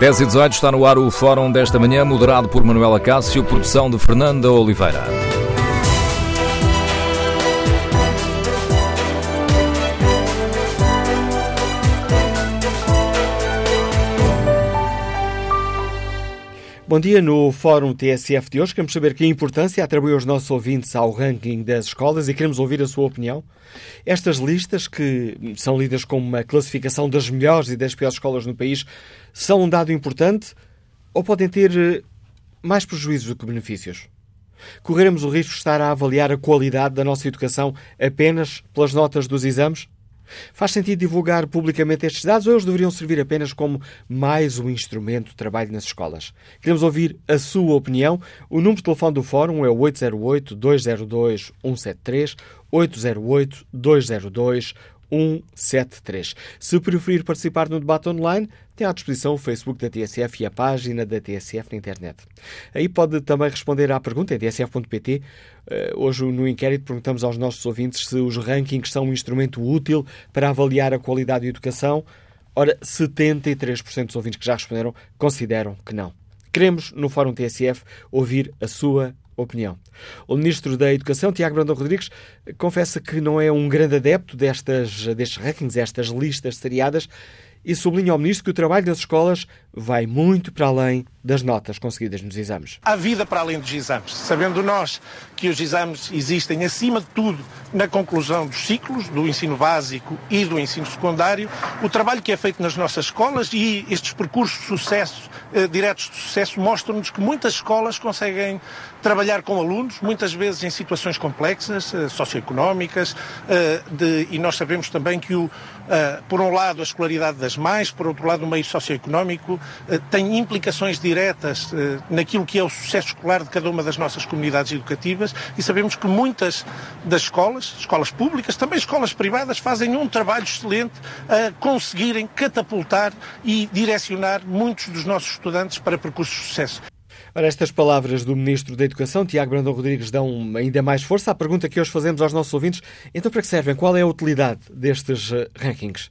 10 e 18 está no ar o fórum desta manhã, moderado por Manuela Cássio, produção de Fernanda Oliveira. Bom dia. No Fórum TSF de hoje queremos saber que importância atribui os nossos ouvintes ao ranking das escolas e queremos ouvir a sua opinião. Estas listas, que são lidas como uma classificação das melhores e das piores escolas no país, são um dado importante ou podem ter eh, mais prejuízos do que benefícios? Correremos o risco de estar a avaliar a qualidade da nossa educação apenas pelas notas dos exames? Faz sentido divulgar publicamente estes dados ou eles deveriam servir apenas como mais um instrumento de trabalho nas escolas? Queremos ouvir a sua opinião. O número de telefone do Fórum é o 808-202-173, 808-202-173. 173. Se preferir participar no debate online, tem à disposição o Facebook da TSF e a página da TSF na internet. Aí pode também responder à pergunta em tsf.pt. Eh, hoje, no inquérito, perguntamos aos nossos ouvintes se os rankings são um instrumento útil para avaliar a qualidade da educação. Ora, 73% dos ouvintes que já responderam consideram que não. Queremos, no Fórum TSF, ouvir a sua opinião. O Ministro da Educação, Tiago Brandão Rodrigues, confessa que não é um grande adepto destas, destes rankings, estas listas seriadas, e sublinha ao Ministro que o trabalho das escolas vai muito para além das notas conseguidas nos exames. Há vida para além dos exames, sabendo nós que os exames existem, acima de tudo, na conclusão dos ciclos, do ensino básico e do ensino secundário, o trabalho que é feito nas nossas escolas e estes percursos de sucesso, eh, diretos de sucesso, mostram-nos que muitas escolas conseguem trabalhar com alunos, muitas vezes em situações complexas, eh, socioeconómicas, eh, de, e nós sabemos também que, o, eh, por um lado, a escolaridade das mães, por outro lado, o meio socioeconómico, tem implicações diretas naquilo que é o sucesso escolar de cada uma das nossas comunidades educativas e sabemos que muitas das escolas, escolas públicas, também escolas privadas, fazem um trabalho excelente a conseguirem catapultar e direcionar muitos dos nossos estudantes para percursos de sucesso. Ora, estas palavras do Ministro da Educação, Tiago Brandão Rodrigues, dão ainda mais força à pergunta que hoje fazemos aos nossos ouvintes. Então, para que servem? Qual é a utilidade destes eh, rankings?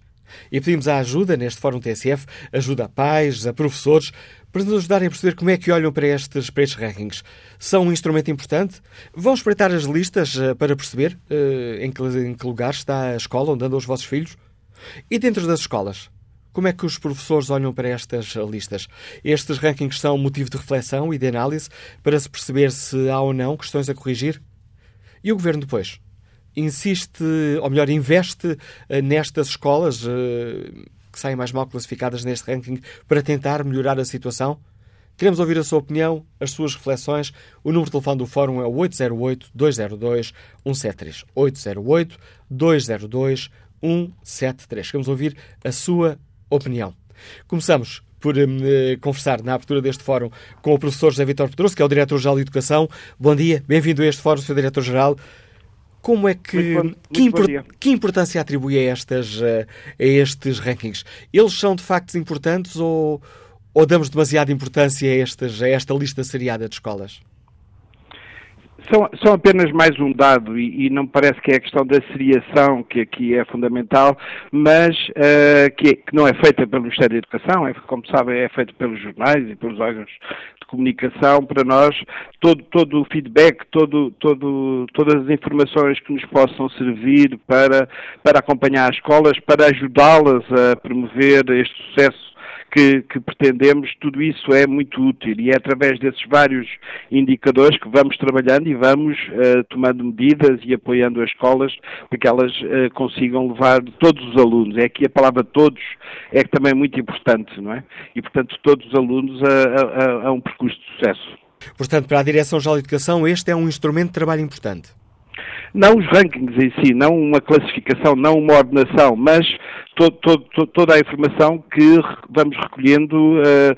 E pedimos a ajuda neste Fórum TSF, ajuda a pais, a professores, para nos ajudarem a perceber como é que olham para estes, para estes rankings. São um instrumento importante? Vão espreitar as listas uh, para perceber uh, em, que, em que lugar está a escola onde andam os vossos filhos? E dentro das escolas? Como é que os professores olham para estas listas? Estes rankings são motivo de reflexão e de análise para se perceber se há ou não questões a corrigir? E o governo depois? insiste, ou melhor, investe eh, nestas escolas eh, que saem mais mal classificadas neste ranking para tentar melhorar a situação? Queremos ouvir a sua opinião, as suas reflexões. O número de telefone do Fórum é o 808-202-173. 808-202-173. Queremos ouvir a sua opinião. Começamos por um, eh, conversar na abertura deste fórum com o professor José Vitor Pedroso, que é o Diretor-Geral de Educação. Bom dia, bem-vindo a este fórum, Sr. Diretor-Geral. Como é que. Bom, que, que, importância atribui a, estas, a estes rankings? Eles são de facto importantes ou, ou damos demasiada importância a, estas, a esta lista seriada de escolas? São, são, apenas mais um dado e, e, não me parece que é a questão da seriação que aqui é fundamental, mas uh, que, que, não é feita pelo Ministério da Educação, é, como sabem, é feita pelos jornais e pelos órgãos de comunicação. Para nós, todo, todo o feedback, todo, todo, todas as informações que nos possam servir para, para acompanhar as escolas, para ajudá-las a promover este sucesso que, que, pretendemos, tudo isso é muito útil e é através desses vários indicadores que vamos trabalhando e vamos uh, tomando medidas e apoiando as escolas para que elas uh, consigam levar todos os alunos. É aqui a palavra todos é também muito importante, não é? E, portanto, todos os alunos a, a, a um percurso de sucesso. Portanto, para a Direção-Geral de Educação, este é um instrumento de trabalho importante. Não os rankings em si, não uma classificação, não uma ordenação, mas toda a informação que vamos recolhendo uh,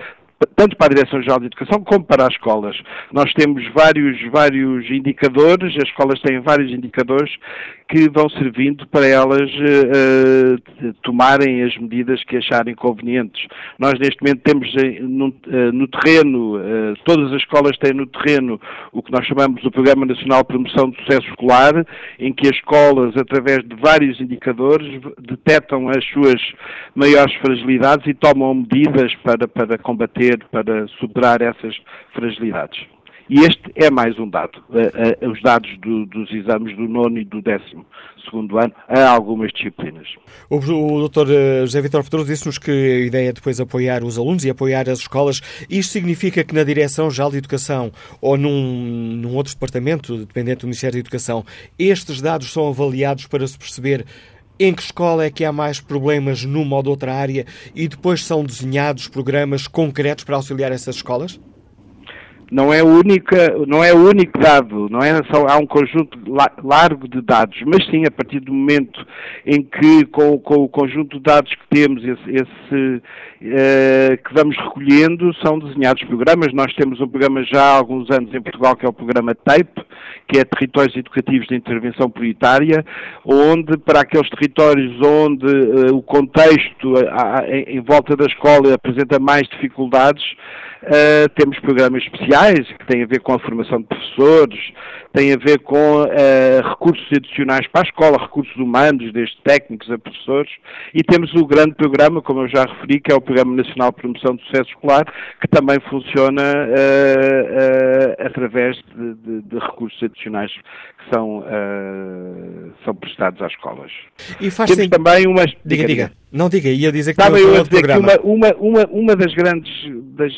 tanto para a Direção-Geral de Educação como para as escolas. Nós temos vários, vários indicadores, as escolas têm vários indicadores que vão servindo para elas uh, tomarem as medidas que acharem convenientes. Nós neste momento temos no, uh, no terreno, uh, todas as escolas têm no terreno o que nós chamamos do Programa Nacional de Promoção do Sucesso Escolar, em que as escolas, através de vários indicadores, detectam as suas maiores fragilidades e tomam medidas para, para combater, para superar essas fragilidades. E este é mais um dado. Uh, uh, os dados do, dos exames do nono e do décimo segundo ano a algumas disciplinas. O, o Dr. Eh, José Vitor Pedroso disse-nos que a ideia é depois apoiar os alunos e apoiar as escolas. Isto significa que na Direção-Geral de Educação ou num, num outro departamento dependente do Ministério da Educação, estes dados são avaliados para se perceber em que escola é que há mais problemas numa ou outra área e depois são desenhados programas concretos para auxiliar essas escolas? Não é única, não é o único dado, não é só há um conjunto largo de dados, mas sim a partir do momento em que com, com o conjunto de dados que temos, esse, esse uh, que vamos recolhendo, são desenhados programas. Nós temos um programa já há alguns anos em Portugal que é o programa TAPE, que é Territórios Educativos de Intervenção Prioritária, onde para aqueles territórios onde uh, o contexto a, a, em volta da escola apresenta mais dificuldades, Uh, temos programas especiais que têm a ver com a formação de professores, têm a ver com uh, recursos adicionais para a escola, recursos humanos, desde técnicos a professores, e temos o grande programa, como eu já referi, que é o Programa Nacional de Promoção do Sucesso Escolar, que também funciona uh, através de, de, de, recursos adicionais que são, são prestados às escolas. E faz temos também umas... Diga, diga. diga. Não diga, ia dizer que Estava eu a dizer que uma, uma, uma, uma das, grandes, das,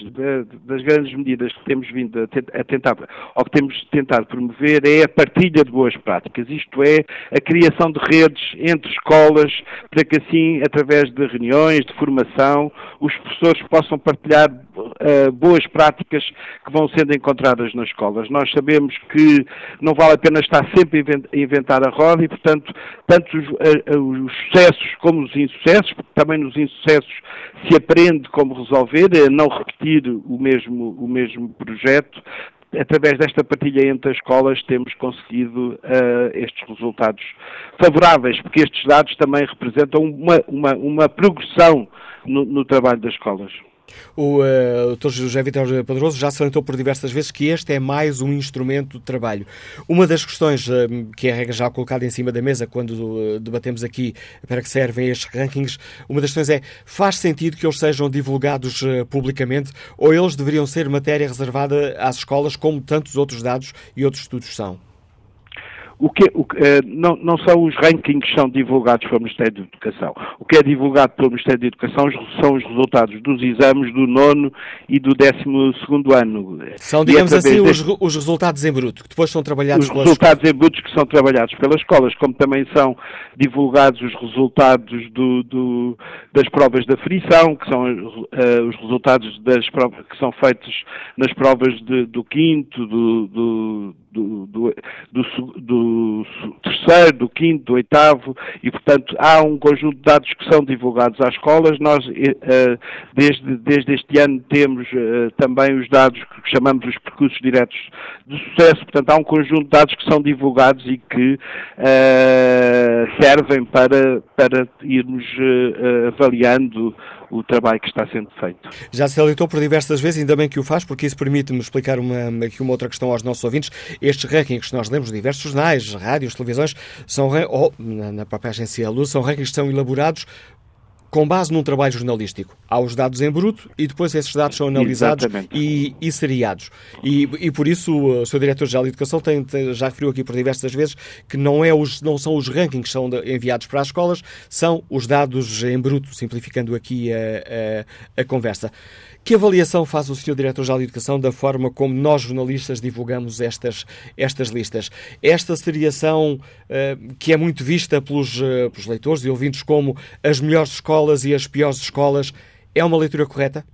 das grandes medidas que temos vindo a, a, tentar, ou que temos tentado promover é a partilha de boas práticas, isto é, a criação de redes entre escolas, para que assim, através de reuniões, de formação, os professores possam partilhar uh, boas práticas que vão sendo encontradas nas escolas. Nós sabemos que não vale a pena estar sempre a inventar a roda e, portanto, tanto os, os sucessos como os insucessos porque também nos insucessos se aprende como resolver, é não repetir o mesmo, o mesmo projeto. Através desta partilha entre as escolas temos conseguido uh, estes resultados favoráveis, porque estes dados também representam uma, uma, uma progressão no, no trabalho das escolas. O uh, Dr. José Vitor Pedroso já salientou por diversas vezes que este é mais um instrumento de trabalho. Uma das questões uh, que é já colocada em cima da mesa quando uh, debatemos aqui para que servem estes rankings, uma das questões é: faz sentido que eles sejam divulgados uh, publicamente ou eles deveriam ser matéria reservada às escolas, como tantos outros dados e outros estudos são? O que, o, eh, não, não, são os rankings que são divulgados pelo Ministério da Educação. O que é divulgado pelo Ministério da Educação são os resultados dos exames do nono e do décimo segundo ano. São, digamos assim, os, os, resultados em bruto, que depois são trabalhados os pelas Os resultados em bruto que são trabalhados pelas escolas, como também são divulgados os resultados do, do, das provas da frição, que são uh, os resultados das provas que são feitos nas provas de, do quinto, do, do do, do, do, do, terceiro, do quinto, do oitavo, e portanto há um conjunto de dados que são divulgados às escolas. Nós, uh, desde, desde este ano, temos uh, também os dados que chamamos os percursos diretos de sucesso, portanto há um conjunto de dados que são divulgados e que servem para, para irmos avaliando o trabalho que está sendo feito. Já se salientou por diversas vezes, ainda bem que o faz, porque isso permite-me explicar uma, aqui uma outra questão aos nossos ouvintes. Estes rankings que nós lemos, diversos jornais, rádios, televisões, são, ou na própria agência Luz, são rankings que são elaborados com base num trabalho jornalístico. Há os dados em bruto e depois esses dados são analisados e, e seriados. E, e, por isso o Sr. Diretor-Geral de Educação tem, tem, já referiu aqui por diversas vezes que não, é os, não são os rankings que são enviados para as escolas, são os dados em bruto, simplificando aqui a, a, a conversa. Que avaliação faz o Sr. Diretor-Geral de Educação da forma como nós, jornalistas, divulgamos estas, estas listas? Esta seriação uh, que é muito vista pelos, uh, pelos leitores e ouvintes como as melhores escolas e as piores escolas, é uma leitura correta?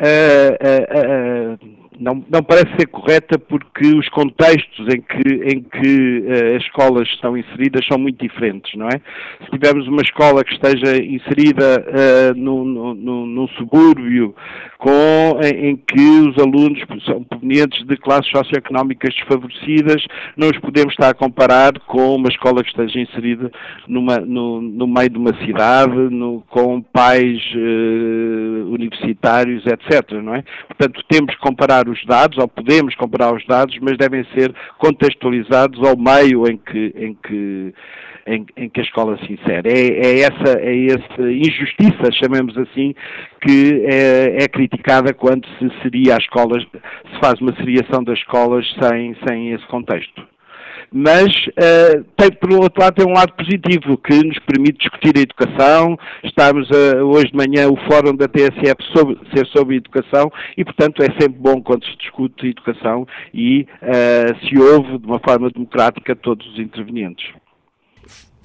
Uh, não, não parece ser correta porque os contextos em que, em que uh, as escolas estão inseridas são muito diferentes, não é? Se tivermos uma escola que esteja inserida uh, num, num, num, subúrbio com, em, em, que os alunos são provenientes de classes socioeconómicas desfavorecidas, não os podemos estar a comparar com uma escola que esteja inserida numa, no, no meio de uma cidade, no, com pais uh, universitários, etc. Não é? Portanto, temos que comparar os dados, ou podemos comparar os dados, mas devem ser contextualizados ao meio em que, em que, em, em que a escola se insere. É, é, essa, é injustiça, chamemos assim, que é, é, criticada quando se seria a escola, se faz uma seriação das escolas sem, sem esse contexto mas uh, tem, por outro lado, tem um lado positivo que nos permite discutir a educação. Estamos uh, hoje de manhã o fórum da TSF sobre, ser sobre educação e, portanto, é sempre bom quando se discute educação e uh, se ouve de uma forma democrática todos os intervenientes.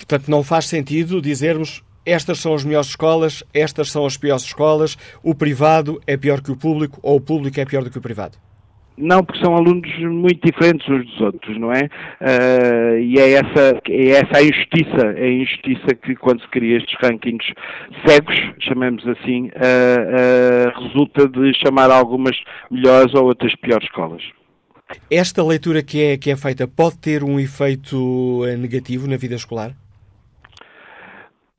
Portanto, não faz sentido dizermos estas são as melhores escolas, estas são as piores escolas, o privado é pior que o público ou o público é pior do que o privado. Não, porque são alunos muito diferentes uns dos outros, não é? Uh, e é essa, é essa a injustiça, é a injustiça que quando se cria estes rankings cegos, chamemos assim, uh, uh, resulta de chamar algumas melhores ou outras piores escolas. Esta leitura que é, que é feita pode ter um efeito negativo na vida escolar?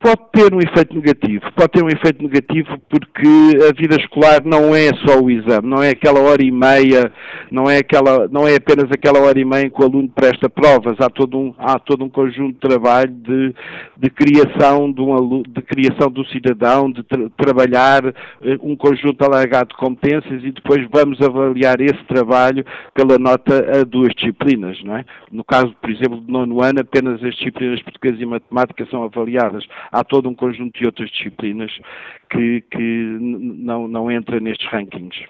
Pode ter um efeito negativo, pode ter um efeito negativo porque a vida escolar não é só o exame, não é aquela hora e meia, não é, aquela, não é apenas aquela hora e meia em que o aluno presta provas, há todo um, há todo um conjunto de trabalho de, de criação de um aluno, de criação do cidadão, de tra trabalhar uh, um conjunto alargado de competências e depois vamos avaliar esse trabalho pela nota a duas disciplinas, não é? No caso, por exemplo, do nono ano, apenas as disciplinas português e matemática são avaliadas há todo um conjunto de outras disciplinas que, que não, não entra nestes rankings.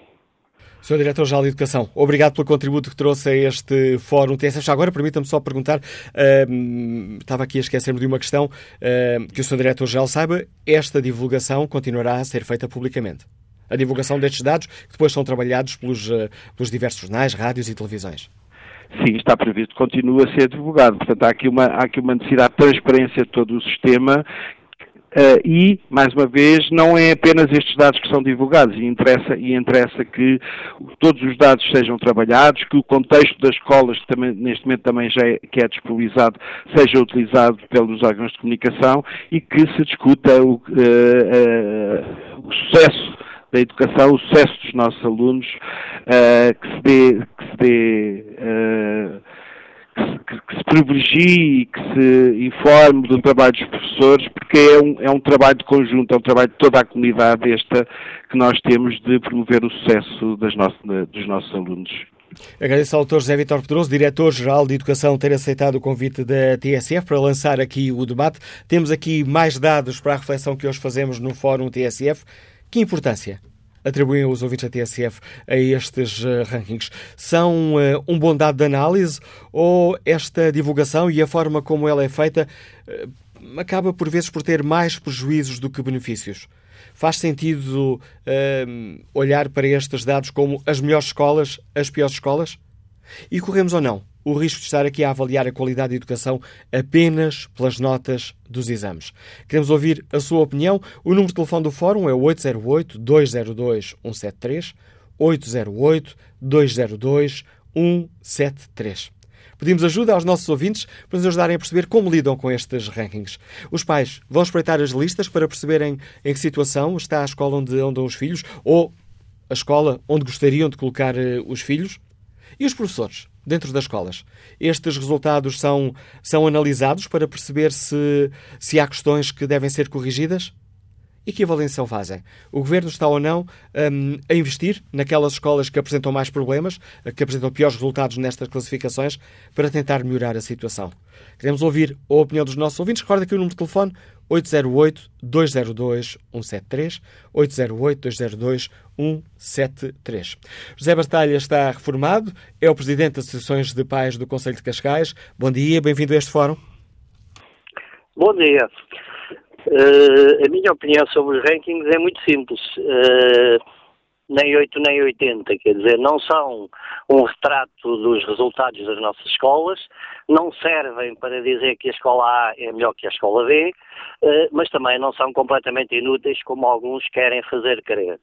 Sr. Diretor-Geral de Educação, obrigado pelo contributo que trouxe a este fórum TSF. Já agora, permita-me só perguntar, uh, estava aqui a esquecer-me de uma questão, uh, que o Sr. Diretor-Geral saiba, esta divulgação continuará a ser feita publicamente? A divulgação destes dados, que depois são trabalhados pelos, uh, pelos diversos jornais, rádios e televisões? Sim, está previsto, continua a ser divulgado. Portanto, há aqui uma, há aqui uma necessidade de transparência de todo o sistema Uh, e, mais uma vez, não é apenas estes dados que são divulgados, e interessa, e interessa que todos os dados sejam trabalhados, que o contexto das escolas, que também, neste momento também já é, que é disponibilizado, seja utilizado pelos órgãos de comunicação e que se discuta o, uh, uh, o sucesso da educação, o sucesso dos nossos alunos, que se dê, que se dê que, que, se privilegie e que se informe do trabalho dos professores, porque é um, é um trabalho de conjunto, é um trabalho de toda a comunidade esta que nós temos de promover o sucesso das nossas, dos nossos alunos. Agradeço ao Dr. José Vitor Pedroso, Diretor-Geral de Educação, ter aceitado o convite da TSF para lançar aqui o debate. Temos aqui mais dados para a reflexão que hoje fazemos no Fórum TSF. Que importância atribuem os ouvintes da TSF a estes uh, rankings? São uh, um bom dado de análise ou esta divulgação e a forma como ela é feita uh, acaba por vezes por ter mais prejuízos do que benefícios? Faz sentido olhar para estes dados como as melhores escolas, as piores escolas? E corremos ou não o risco de estar aqui a avaliar a qualidade de educação apenas pelas notas dos exames. Queremos ouvir a sua opinião. O número de telefone do Fórum é o 808-202-173, 808-202-173. Pedimos ajuda aos nossos ouvintes para nos ajudarem a perceber como lidam com estes rankings. Os pais vão espreitar as listas para perceberem em que situação está a escola onde andam os filhos ou a escola onde gostariam de colocar uh, os filhos. E os professores? Dentro das escolas. Estes resultados são, são analisados para perceber se, se há questões que devem ser corrigidas? E que avaliação fazem? O governo está ou não um, a investir naquelas escolas que apresentam mais problemas, que apresentam piores resultados nestas classificações, para tentar melhorar a situação? Queremos ouvir a opinião dos nossos ouvintes. Recorda que o número de telefone 808-202-173, 808-202-173. José Bastalha está reformado, é o Presidente das Associações de Pais do Conselho de Cascais. Bom dia, bem-vindo a este fórum. Bom dia. Uh, a minha opinião sobre os rankings é muito simples. Uh, nem 8 nem 80, quer dizer, não são um retrato dos resultados das nossas escolas, não servem para dizer que a escola A é melhor que a escola B, eh, mas também não são completamente inúteis como alguns querem fazer crer.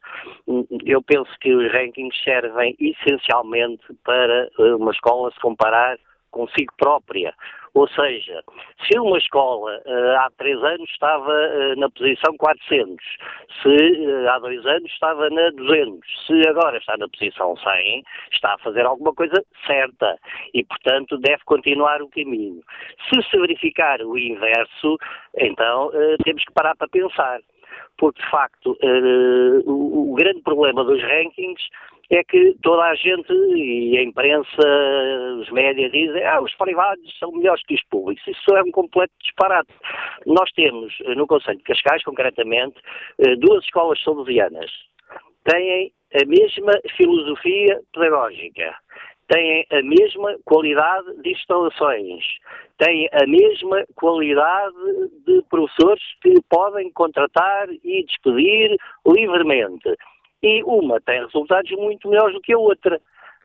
Eu penso que os rankings servem essencialmente para eh, uma escola se comparar consigo própria. Ou seja, se uma escola uh, há três anos estava uh, na posição 400, se uh, há dois anos estava na 200, se agora está na posição 100, está a fazer alguma coisa certa e, portanto, deve continuar o caminho. Se se verificar o inverso, então temos que parar para pensar porque de facto o, o, grande problema dos rankings é que toda a gente, e a imprensa, os médias dizem ah, os privados são melhores que os públicos. Isso é um completo disparate. Nós temos, eh, no Conselho de Cascais, concretamente, uh, duas escolas salesianas. Têm a mesma filosofia pedagógica, têm a mesma qualidade de instalações, têm a mesma qualidade de professores que podem contratar e despedir livremente. E uma tem resultados muito melhores do que a outra.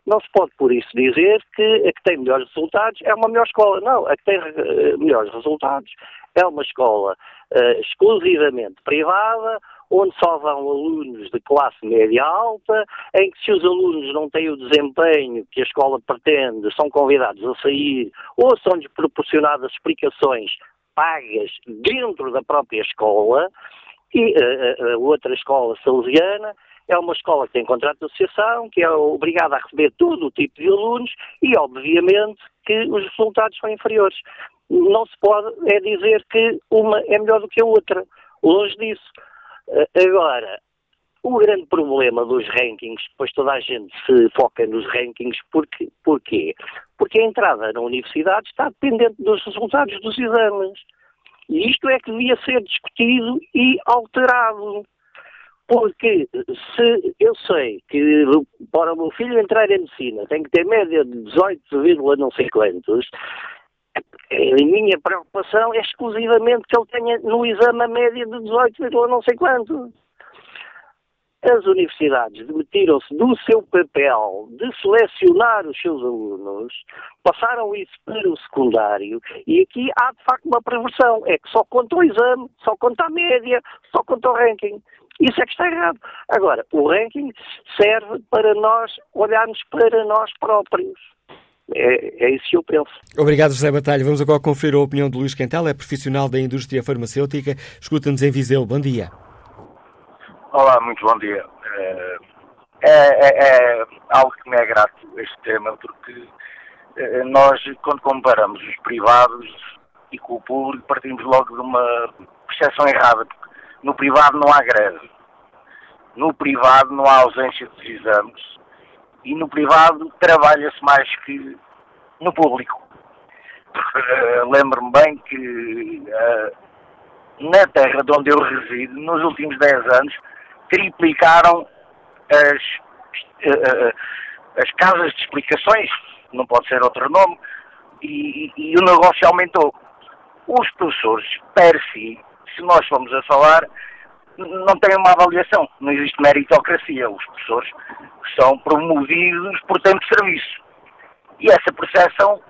Não se pode, por isso, dizer que a que tem melhores resultados é uma melhor escola. Não, a que tem uh, melhores resultados é uma escola uh, exclusivamente privada, onde só vão alunos de classe média alta, em que se os alunos não têm o desempenho que a escola pretende, são convidados a sair ou são-lhes proporcionadas explicações pagas dentro da própria escola, e a, a outra escola salesiana é uma escola que tem contrato de associação, que é obrigada a receber todo o tipo de alunos e, obviamente, que os resultados são inferiores. Não se pode é dizer que uma é melhor do que a outra. Longe disso. Eh, agora, o grande problema dos rankings, depois toda a gente se foca nos rankings, porque, porquê? Porque a entrada na universidade está dependente dos resultados dos exames. E isto é que devia ser discutido e alterado. Porque se eu sei que para o meu filho entrar em medicina tem que ter média de 18, não sei quantos, a minha preocupação é exclusivamente que ele tenha no exame a média de 18, não sei quanto. As universidades demitiram-se do seu papel de selecionar os seus alunos, passaram isso para o secundário e aqui há de facto uma perversão. É que só conta o exame, só conta a média, só conta o ranking. Isso é que está errado. Agora, o ranking serve para nós olharmos para nós próprios. É, é, isso que eu penso. Obrigado, José Batalha. Vamos agora conferir a opinião de Luís Quentel, é profissional da indústria farmacêutica. Escuta-nos em Viseu. Bom dia. Olá, muito bom dia. É, é, é, é algo que me é grato este tema, porque é, nós, quando comparamos os privados e com o público, partimos logo de uma percepção errada, porque no privado não há greve, no privado não há ausência de exames e no privado trabalha-se mais que no público. Uh, Lembro-me bem que uh, na terra de onde eu resido, nos últimos 10 anos, triplicaram as, uh, as casas de explicações, não pode ser outro nome, e, e, e o negócio aumentou. Os professores, per si, se nós formos a falar, não têm uma avaliação, não existe meritocracia. Os professores são promovidos por tempo de serviço. E essa percepção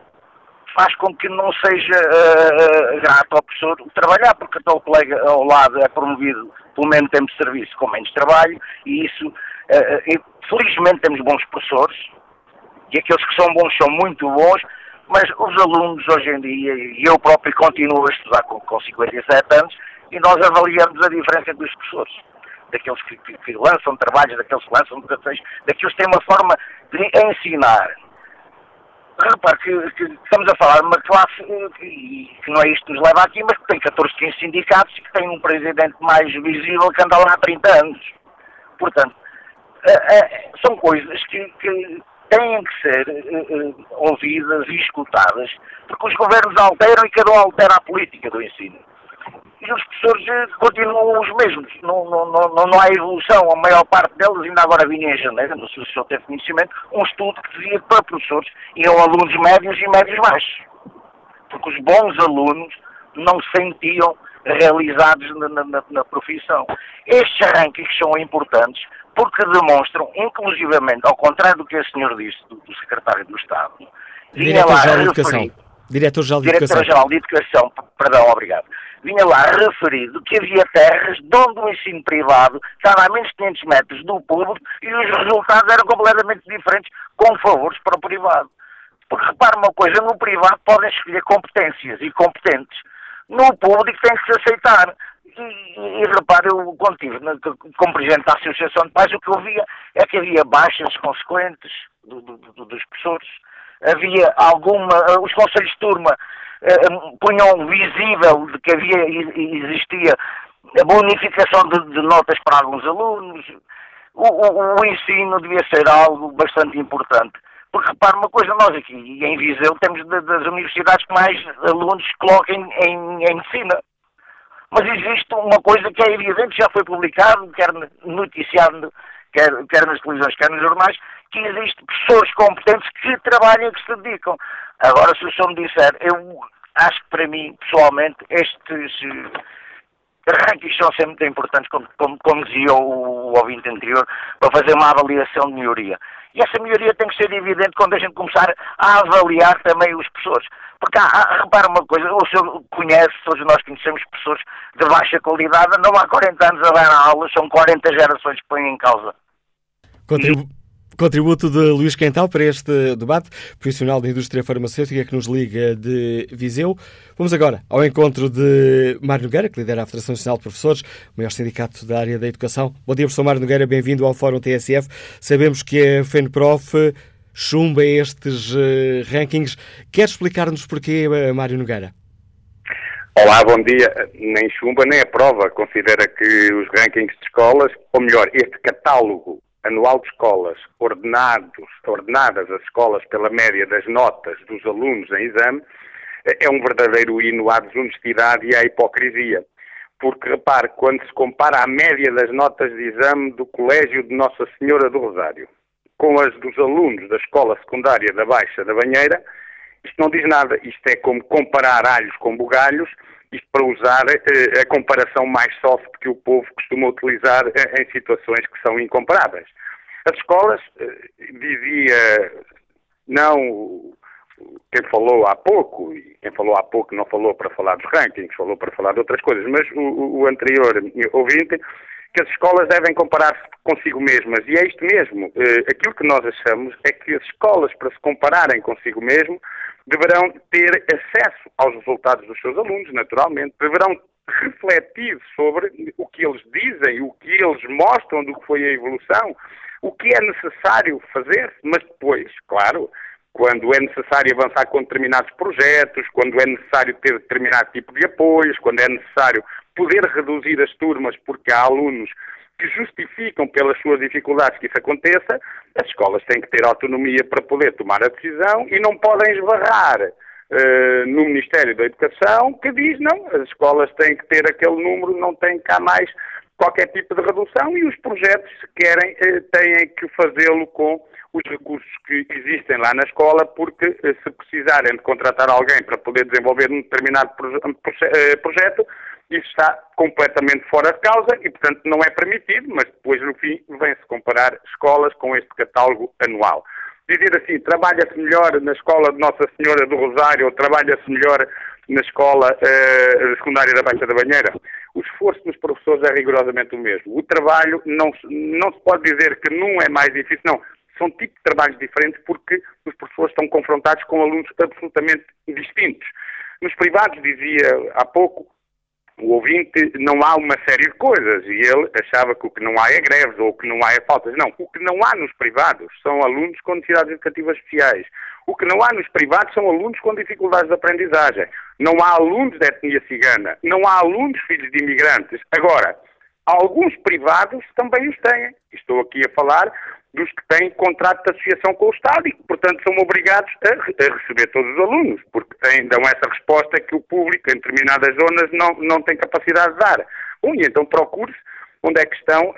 faz com que não seja uh, grato ao professor trabalhar, porque o colega ao lado é promovido pelo mesmo tempo de serviço com menos trabalho, e isso, uh, felizmente temos bons professores, e aqueles que são bons são muito bons, mas os alunos hoje em dia, e eu próprio continuo a estudar com, com 57 anos, e nós avaliamos a diferença dos professores. Daqueles que, que, que lançam trabalhos, daqueles que lançam educações, daqueles que têm uma forma de ensinar. Repare que, que, estamos a falar de uma classe e que não é isto que nos leva aqui, mas que tem 14, 15 sindicatos e que tem um presidente mais visível que anda lá há 30 anos. Portanto, é, é, são coisas que, que têm que ser ouvidas e escutadas, porque os governos alteram e cada um altera a política do ensino e os professores eh, continuam os mesmos, não, não, não, não há evolução, a maior parte deles, ainda agora vinha em janeiro, não sei se o senhor teve conhecimento, um estudo que dizia para professores iam alunos médios e médios baixos, porque os bons alunos não se sentiam realizados na, na, na profissão. Estes rankings são importantes porque demonstram, inclusivamente, ao contrário do que o senhor disse, do, do secretário do Estado, vinha lá referir, Diretor-Geral de Educação. Diretor-Geral de Educação, perdão, obrigado. Vinha lá referido que havia terras de onde o ensino privado estava a menos de 500 metros do público e os resultados eram completamente diferentes com favores para o privado. Porque repare uma coisa, no privado podem escolher competências e competentes. No público tem que se aceitar. E, e, e repare, eu quando estive como presidente da Associação de Pais, o que eu via é que havia baixas consequentes do, do, do, dos professores, havia alguma, os conselhos de turma uh, punham visível de que havia existia a bonificação de, de notas para alguns alunos, o, o, o, ensino devia ser algo bastante importante. Porque repare uma coisa, nós aqui em Viseu temos das universidades que mais alunos colocam em, em. Mas existe uma coisa que é evidente, já foi publicado, quer noticiado, quer, quer nas televisões, quer nos jornais, que existem pessoas competentes que trabalham e que se dedicam. Agora, se o senhor me disser, eu acho que para mim, pessoalmente, estes rankings são sempre muito importantes, como, como, como dizia o, o ouvinte anterior, para fazer uma avaliação de melhoria. E essa melhoria tem que ser evidente quando a gente começar a avaliar também os professores. Porque, há, há, repara uma coisa, o senhor conhece, todos nós conhecemos pessoas de baixa qualidade, não há 40 anos a dar aulas, são 40 gerações que põem em causa. Contribu Contributo de Luís Quental para este debate, profissional da indústria farmacêutica que nos liga de Viseu. Vamos agora ao encontro de Mário Nogueira, que lidera a Federação Nacional de Professores, o maior sindicato da área da educação. Bom dia, professor Mário Nogueira, bem-vindo ao Fórum TSF. Sabemos que a FENPROF chumba estes uh, rankings. Quer explicar-nos porquê, uh, Mário Nogueira? Olá, bom dia. Nem chumba nem a prova considera que os rankings de escolas, ou melhor, este catálogo anual de escolas, ordenados, ordenadas as escolas pela média das notas dos alunos em exame, é um verdadeiro hino à desonestidade e à hipocrisia. Porque, repare, quando se compara a média das notas de exame do Colégio de Nossa Senhora do Rosário com as dos alunos da Escola Secundária da Baixa da Banheira, isto não diz nada. Isto é como comparar alhos com bugalhos, isto para usar eh, a comparação mais soft que o povo costuma utilizar eh, em situações que são incomparáveis. As escolas, eh, dizia, não quem falou há pouco, e quem falou há pouco não falou para falar dos rankings, falou para falar de outras coisas, mas o, o anterior ouvinte, que as escolas devem comparar-se consigo mesmas. E é isto mesmo. Aquilo que nós achamos é que as escolas, para se compararem consigo mesmo, deverão ter acesso aos resultados dos seus alunos, naturalmente, deverão refletir sobre o que eles dizem, o que eles mostram do que foi a evolução, o que é necessário fazer, mas depois, claro, quando é necessário avançar com determinados projetos, quando é necessário ter determinado tipo de apoios, quando é necessário poder reduzir as turmas porque há alunos que justificam pelas suas dificuldades que isso aconteça, as escolas têm que ter autonomia para poder tomar a decisão e não podem esbarrar uh, no Ministério da Educação que diz não, as escolas têm que ter aquele número, não tem cá mais qualquer tipo de redução e os projetos, se querem, uh, têm que fazê-lo com os recursos que existem lá na escola, porque uh, se precisarem de contratar alguém para poder desenvolver um determinado proje projeto, isso está completamente fora de causa e, portanto, não é permitido, mas depois, no fim, vem-se comparar escolas com este catálogo anual. Dizer assim, trabalha-se melhor na escola de Nossa Senhora do Rosário ou trabalha-se melhor na escola uh, secundária da Baixa da Banheira, o esforço dos professores é rigorosamente o mesmo. O trabalho não, não se pode dizer que num é mais difícil, não. São tipos de trabalhos diferentes porque os professores estão confrontados com alunos absolutamente distintos. Nos privados, dizia há pouco, o ouvinte não há uma série de coisas e ele achava que o que não há é greves ou o que não há é faltas. Não, o que não há nos privados são alunos com necessidades educativas especiais. O que não há nos privados são alunos com dificuldades de aprendizagem. Não há alunos de etnia cigana. Não há alunos filhos de imigrantes. Agora, alguns privados também os têm. Estou aqui a falar dos que têm contrato de associação com o Estado e que, portanto, são obrigados a, a receber todos os alunos, porque têm, dão essa resposta que o público, em determinadas zonas, não, não tem capacidade de dar. Bom, e então procure-se onde é que estão uh,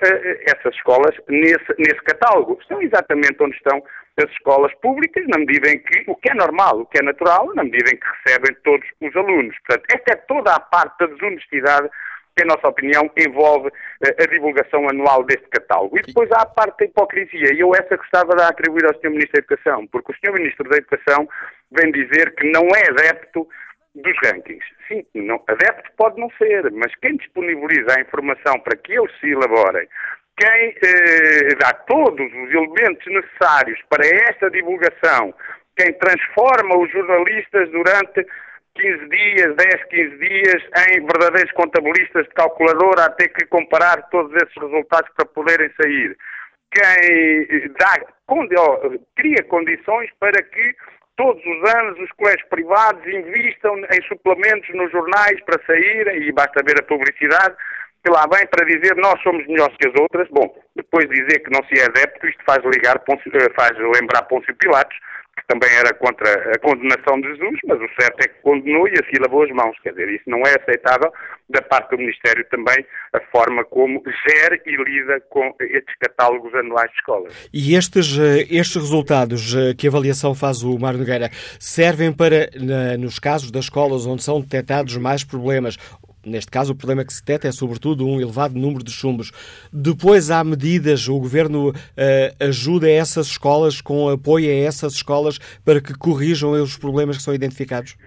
essas escolas nesse, nesse catálogo. Estão exatamente onde estão as escolas públicas, na medida em que, o que é normal, o que é natural, na medida em que recebem todos os alunos. Portanto, esta é toda a parte da desonestidade que, na nossa opinião, envolve uh, a divulgação anual deste catálogo. E depois há a parte da hipocrisia, e eu essa gostava de atribuir ao Sr. Ministro da Educação, porque o Sr. Ministro da Educação vem dizer que não é adepto dos rankings. Sim, não, adepto pode não ser, mas quem disponibiliza a informação para que eles se elaborem, quem eh, dá todos os elementos necessários para esta divulgação, quem transforma os jornalistas durante 15 dias, 10, 15 dias, em verdadeiros contabilistas de calculadora a ter que comparar todos esses resultados para poderem sair. Quem dá, cria condições para que todos os anos os colégios privados investam em suplementos nos jornais para saírem, e basta ver a publicidade, que lá vem para dizer nós somos melhores que as outras. Bom, depois dizer que não se é adepto, isto faz, ligar, eh, faz lembrar Pôncio Pilatos, também era contra a condenação de Jesus, mas o certo é que condenou e assim lavou as mãos. Quer dizer, isso não é aceitável da parte do Ministério também, a forma como gera e lida com estes catálogos anuais de escolas. E estes, eh, estes resultados eh, que a avaliação faz o Mário Nogueira servem para, nos casos das escolas onde são detectados mais problemas, Neste caso, o problema que se detecta é, sobretudo, um elevado número de chumbos. Depois há medidas, o Governo uh, ajuda essas escolas, com apoio a essas escolas, para que corrijam os problemas que são identificados?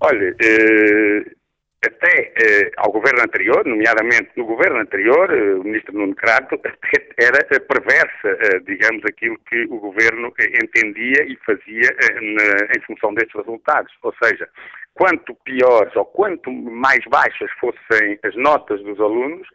Olha, uh, até uh, ao governo anterior, nomeadamente no governo anterior, o ministro Nuno Crato, era perversa, digamos, aquilo que o governo entendia e fazia na, em função destes resultados. Ou seja, quanto piores ou quanto mais baixas fossem as notas dos alunos,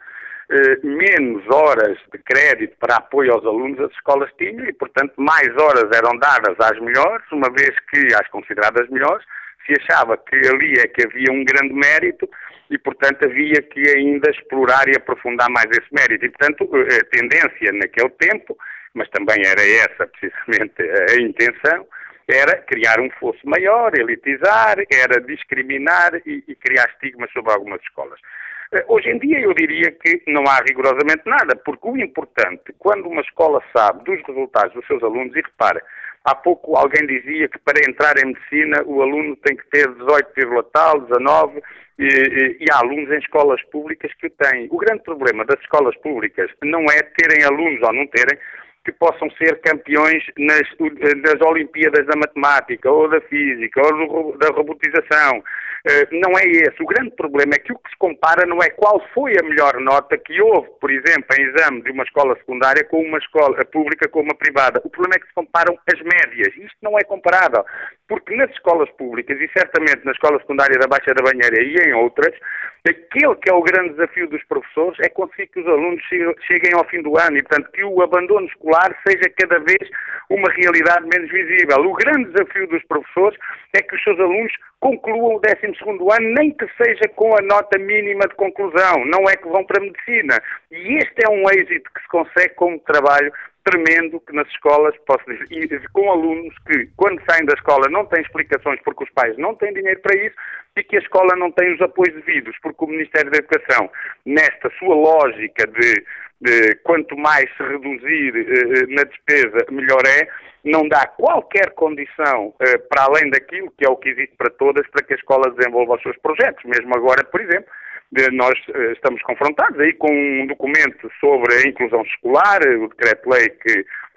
eh, menos horas de crédito para apoio aos alunos as escolas tinham e, portanto, mais horas eram dadas às melhores, uma vez que, às consideradas melhores, se achava que ali é que havia um grande mérito e, portanto, havia que ainda explorar e aprofundar mais esse mérito. E, portanto, eh, a tendência naquele tempo, mas também era essa precisamente a intenção, era criar um fosso maior, elitizar, era discriminar e, e criar estigmas sobre algumas escolas. Eh, hoje em dia eu diria que não há rigorosamente nada, porque o importante, quando uma escola sabe dos resultados dos seus alunos, e repara, há pouco alguém dizia que para entrar em medicina o aluno tem que ter 18, tal, 19, e, e, e há alunos em escolas públicas que o têm. O grande problema das escolas públicas não é terem alunos ou não terem, que possam ser campeões nas, nas Olimpíadas da Matemática, ou da Física, ou da robotização. Uh, não é esse. O grande problema é que o que se compara não é qual foi a melhor nota que houve, por exemplo, em exame de uma escola secundária com uma escola pública com uma privada. O problema é que se comparam as médias. Isto não é comparável. Porque nas escolas públicas, e certamente na escola secundária da Baixa da Banheira e em outras, aquele que é o grande desafio dos professores é conseguir que os alunos cheguem ao fim do ano e, portanto, que o abandono escolar seja cada vez uma realidade menos visível. O grande desafio dos professores é que os seus alunos concluam o 12 ano, nem que seja com a nota mínima de conclusão, não é que vão para a medicina. E este é um êxito que se consegue com o trabalho tremendo que nas escolas, posso dizer, com alunos que, quando saem da escola, não têm explicações porque os pais não têm dinheiro para isso e que a escola não tem os apoios devidos, porque o Ministério da Educação, nesta sua lógica de quanto mais se reduzir eh, na despesa, melhor é, não dá qualquer condição eh, para além daquilo que é o que existe para todas, para que a escola desenvolva os seus projetos. Mesmo agora, por exemplo, nós eh, estamos confrontados aí com um documento sobre a inclusão escolar, o decreto-lei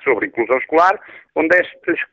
sobre a inclusão escolar, onde é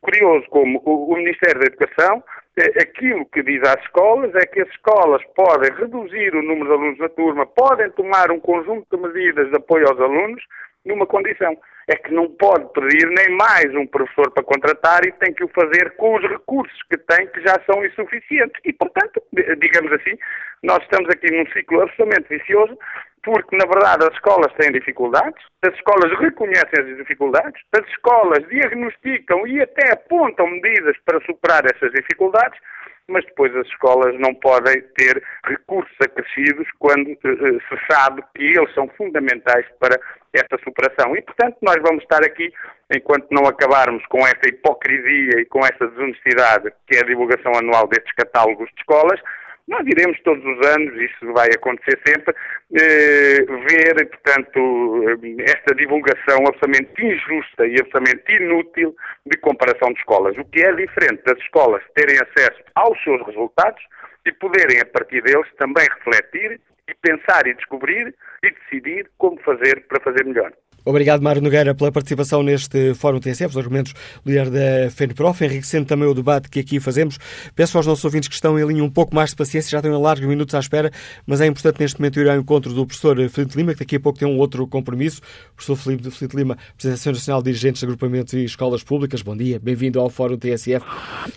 curioso como o Ministério da Educação, eh, aquilo que diz às escolas é que as escolas podem reduzir o número de alunos na turma, podem tomar um conjunto de medidas de apoio aos alunos, numa condição, é que não pode pedir nem mais um professor para contratar e tem que o fazer com os recursos que tem, que já são insuficientes. E, portanto, digamos assim, nós estamos aqui num ciclo absolutamente vicioso, porque, na verdade, as escolas têm dificuldades, as escolas reconhecem as dificuldades, as escolas diagnosticam e até apontam medidas para superar essas dificuldades, mas depois as escolas não podem ter recursos acrescidos quando uh, se sabe que eles são fundamentais para essa superação. E, portanto, nós vamos estar aqui, enquanto não acabarmos com essa hipocrisia e com essa desonestidade que é a divulgação anual destes catálogos de escolas, nós iremos todos os anos, isso vai acontecer sempre, eh, ver, portanto, esta divulgação absolutamente injusta e absolutamente inútil de comparação de escolas. O que é diferente das escolas terem acesso aos seus resultados e poderem, a partir deles, também refletir e pensar e descobrir e decidir como fazer para fazer melhor. Obrigado, Mário Nogueira, pela participação neste Fórum TSF, os argumentos do líder da FENPROF, enriquecendo também o debate que aqui fazemos. Peço aos nossos ouvintes que estão em linha um pouco mais de paciência, já têm largos minutos à espera, mas é importante neste momento ir ao encontro do professor Felipe Lima, que daqui a pouco tem um outro compromisso. O professor Felipe, Felipe Lima, Presidente Nacional de Dirigentes de Agrupamentos e Escolas Públicas, bom dia, bem-vindo ao Fórum TSF.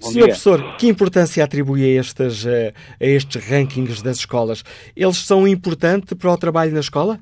Bom Senhor dia. professor, que importância atribui a estes, a estes rankings das escolas? Eles são importantes para o trabalho na escola?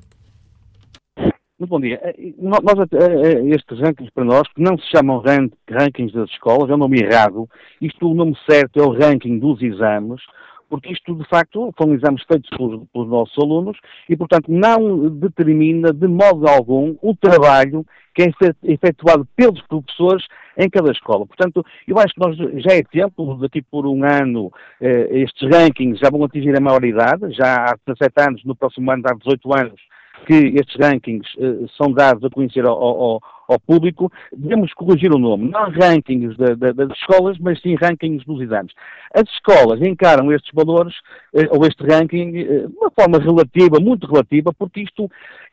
Muito bom dia. Eh, nós, eh, eh, estes rankings para nós, que não se chamam rankings das escolas, é um nome errado. Isto, o nome certo é o ranking dos exames, porque isto, de facto, são exames feitos pelos, pelos, nossos alunos e, portanto, não determina de modo algum o trabalho que é efetuado pelos professores em cada escola. Portanto, eu acho que nós já é tempo, daqui por um ano, estes rankings já vão atingir a maioridade, já há 17 anos, no próximo ano há 18 anos, que estes rankings uh, são dados a conhecer ao, ao, ao, público, devemos corrigir o nome. Não rankings da, da, das escolas, mas sim rankings dos exames. As escolas encaram estes valores, uh, ou este ranking, uh, de uma forma relativa, muito relativa, porque isto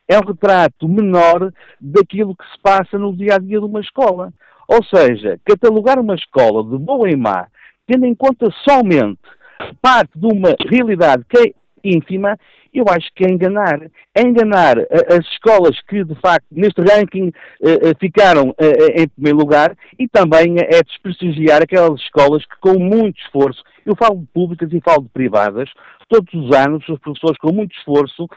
é um retrato menor daquilo que se passa no dia a dia de uma escola. Ou seja, catalogar uma escola de boa e má, tendo em conta somente parte de uma realidade que é ínfima, eu acho que é enganar. É enganar as escolas que, de facto, neste ranking ficaram em primeiro lugar e também é desprestigiar aquelas escolas que, com muito esforço, eu falo de públicas e falo de privadas, todos os anos os professores, com muito esforço,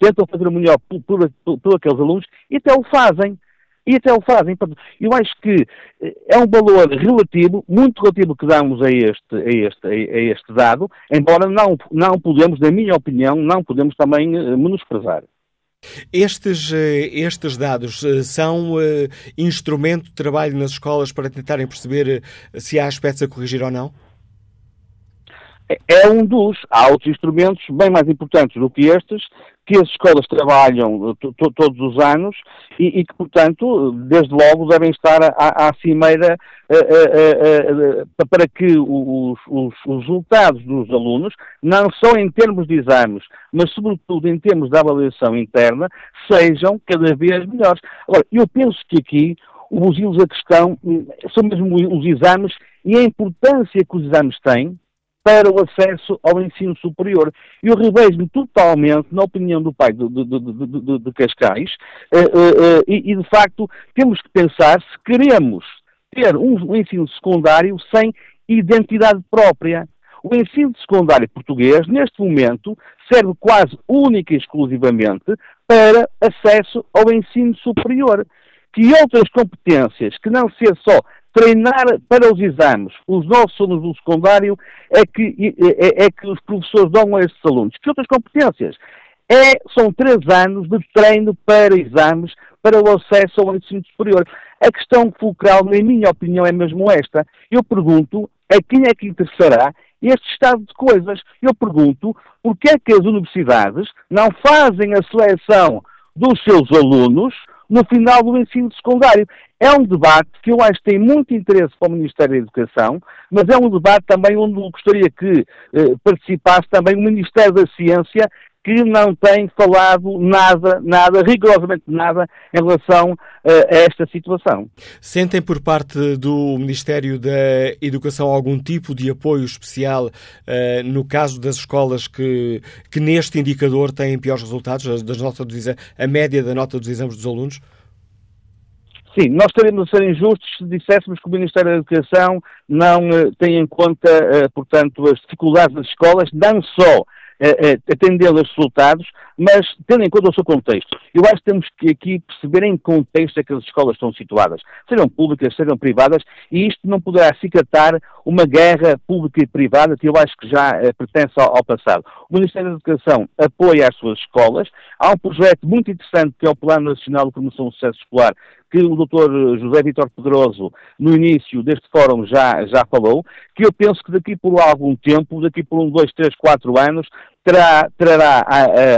tentam fazer o melhor por, por, por aqueles alunos e até o fazem e até o fazem. Eu acho que eh, é um valor relativo, muito relativo que damos a este, a este, a este dado, embora não, não podemos, na minha opinião, não podemos também eh, menosprezar. Estes, eh, estes dados são instrumento de trabalho nas escolas para tentarem perceber se há aspectos a corrigir ou não? É, é um dos. Há outros instrumentos bem mais importantes do que estes, que as escolas trabalham eh, todos os anos e, e, que, portanto, desde logo devem estar à, à cimeira uh, uh, uh, para que os, os, os, resultados dos alunos, não só em termos de exames, mas sobretudo em termos de avaliação interna, sejam cada vez melhores. Agora, eu penso que aqui os ilos da questão hum, são mesmo os exames e a importância que os exames têm para o acesso ao ensino superior. Eu revejo-me totalmente na opinião do pai de, de, de, de Cascais uh, uh, uh, e, e, de facto, temos que pensar se queremos ter um ensino secundário sem identidade própria. O ensino secundário português, neste momento, serve quase única e exclusivamente para acesso ao ensino superior. Que outras competências, que não ser só treinar para os exames os nossos alunos do secundário é que, é, é, que os professores dão a estes alunos. Que outras competências? É, são três anos de treino para exames para o acesso ao ensino superior. A questão fulcral, na minha opinião, é mesmo esta. Eu pergunto a quem é que interessará este estado de coisas. Eu pergunto porque é que as universidades não fazem a seleção dos seus alunos no final do ensino secundário. É um debate que eu acho que tem muito interesse para o Ministério da Educação, mas é um debate também onde gostaria que eh, participasse também o Ministério da Ciência, que não tem falado nada, nada, rigorosamente nada, em relação uh, a esta situação. Sentem por parte do Ministério da Educação algum tipo de apoio especial uh, no caso das escolas que, que neste indicador têm piores resultados, das notas dos a média da nota dos exames dos alunos? Sim, nós estaríamos a ser injustos se disséssemos que o Ministério da Educação não uh, tem em conta, portanto, as dificuldades das escolas, não só atendendo aos resultados, mas tendo em conta o seu contexto. Eu acho que temos que aqui perceber em contexto é que as escolas estão situadas, sejam públicas, sejam privadas, e isto não poderá acicatar uma guerra pública e privada que eu acho que já eh, pertence ao, ao, passado. O Ministério da Educação apoia as suas escolas, há um projeto muito interessante que é o Plano Nacional de Promoção do Sucesso Escolar, que o Dr. José Vitor Pedroso, no início deste fórum, já, já falou, que eu penso que daqui por algum tempo, daqui por um, dois, três, quatro anos, terá, trará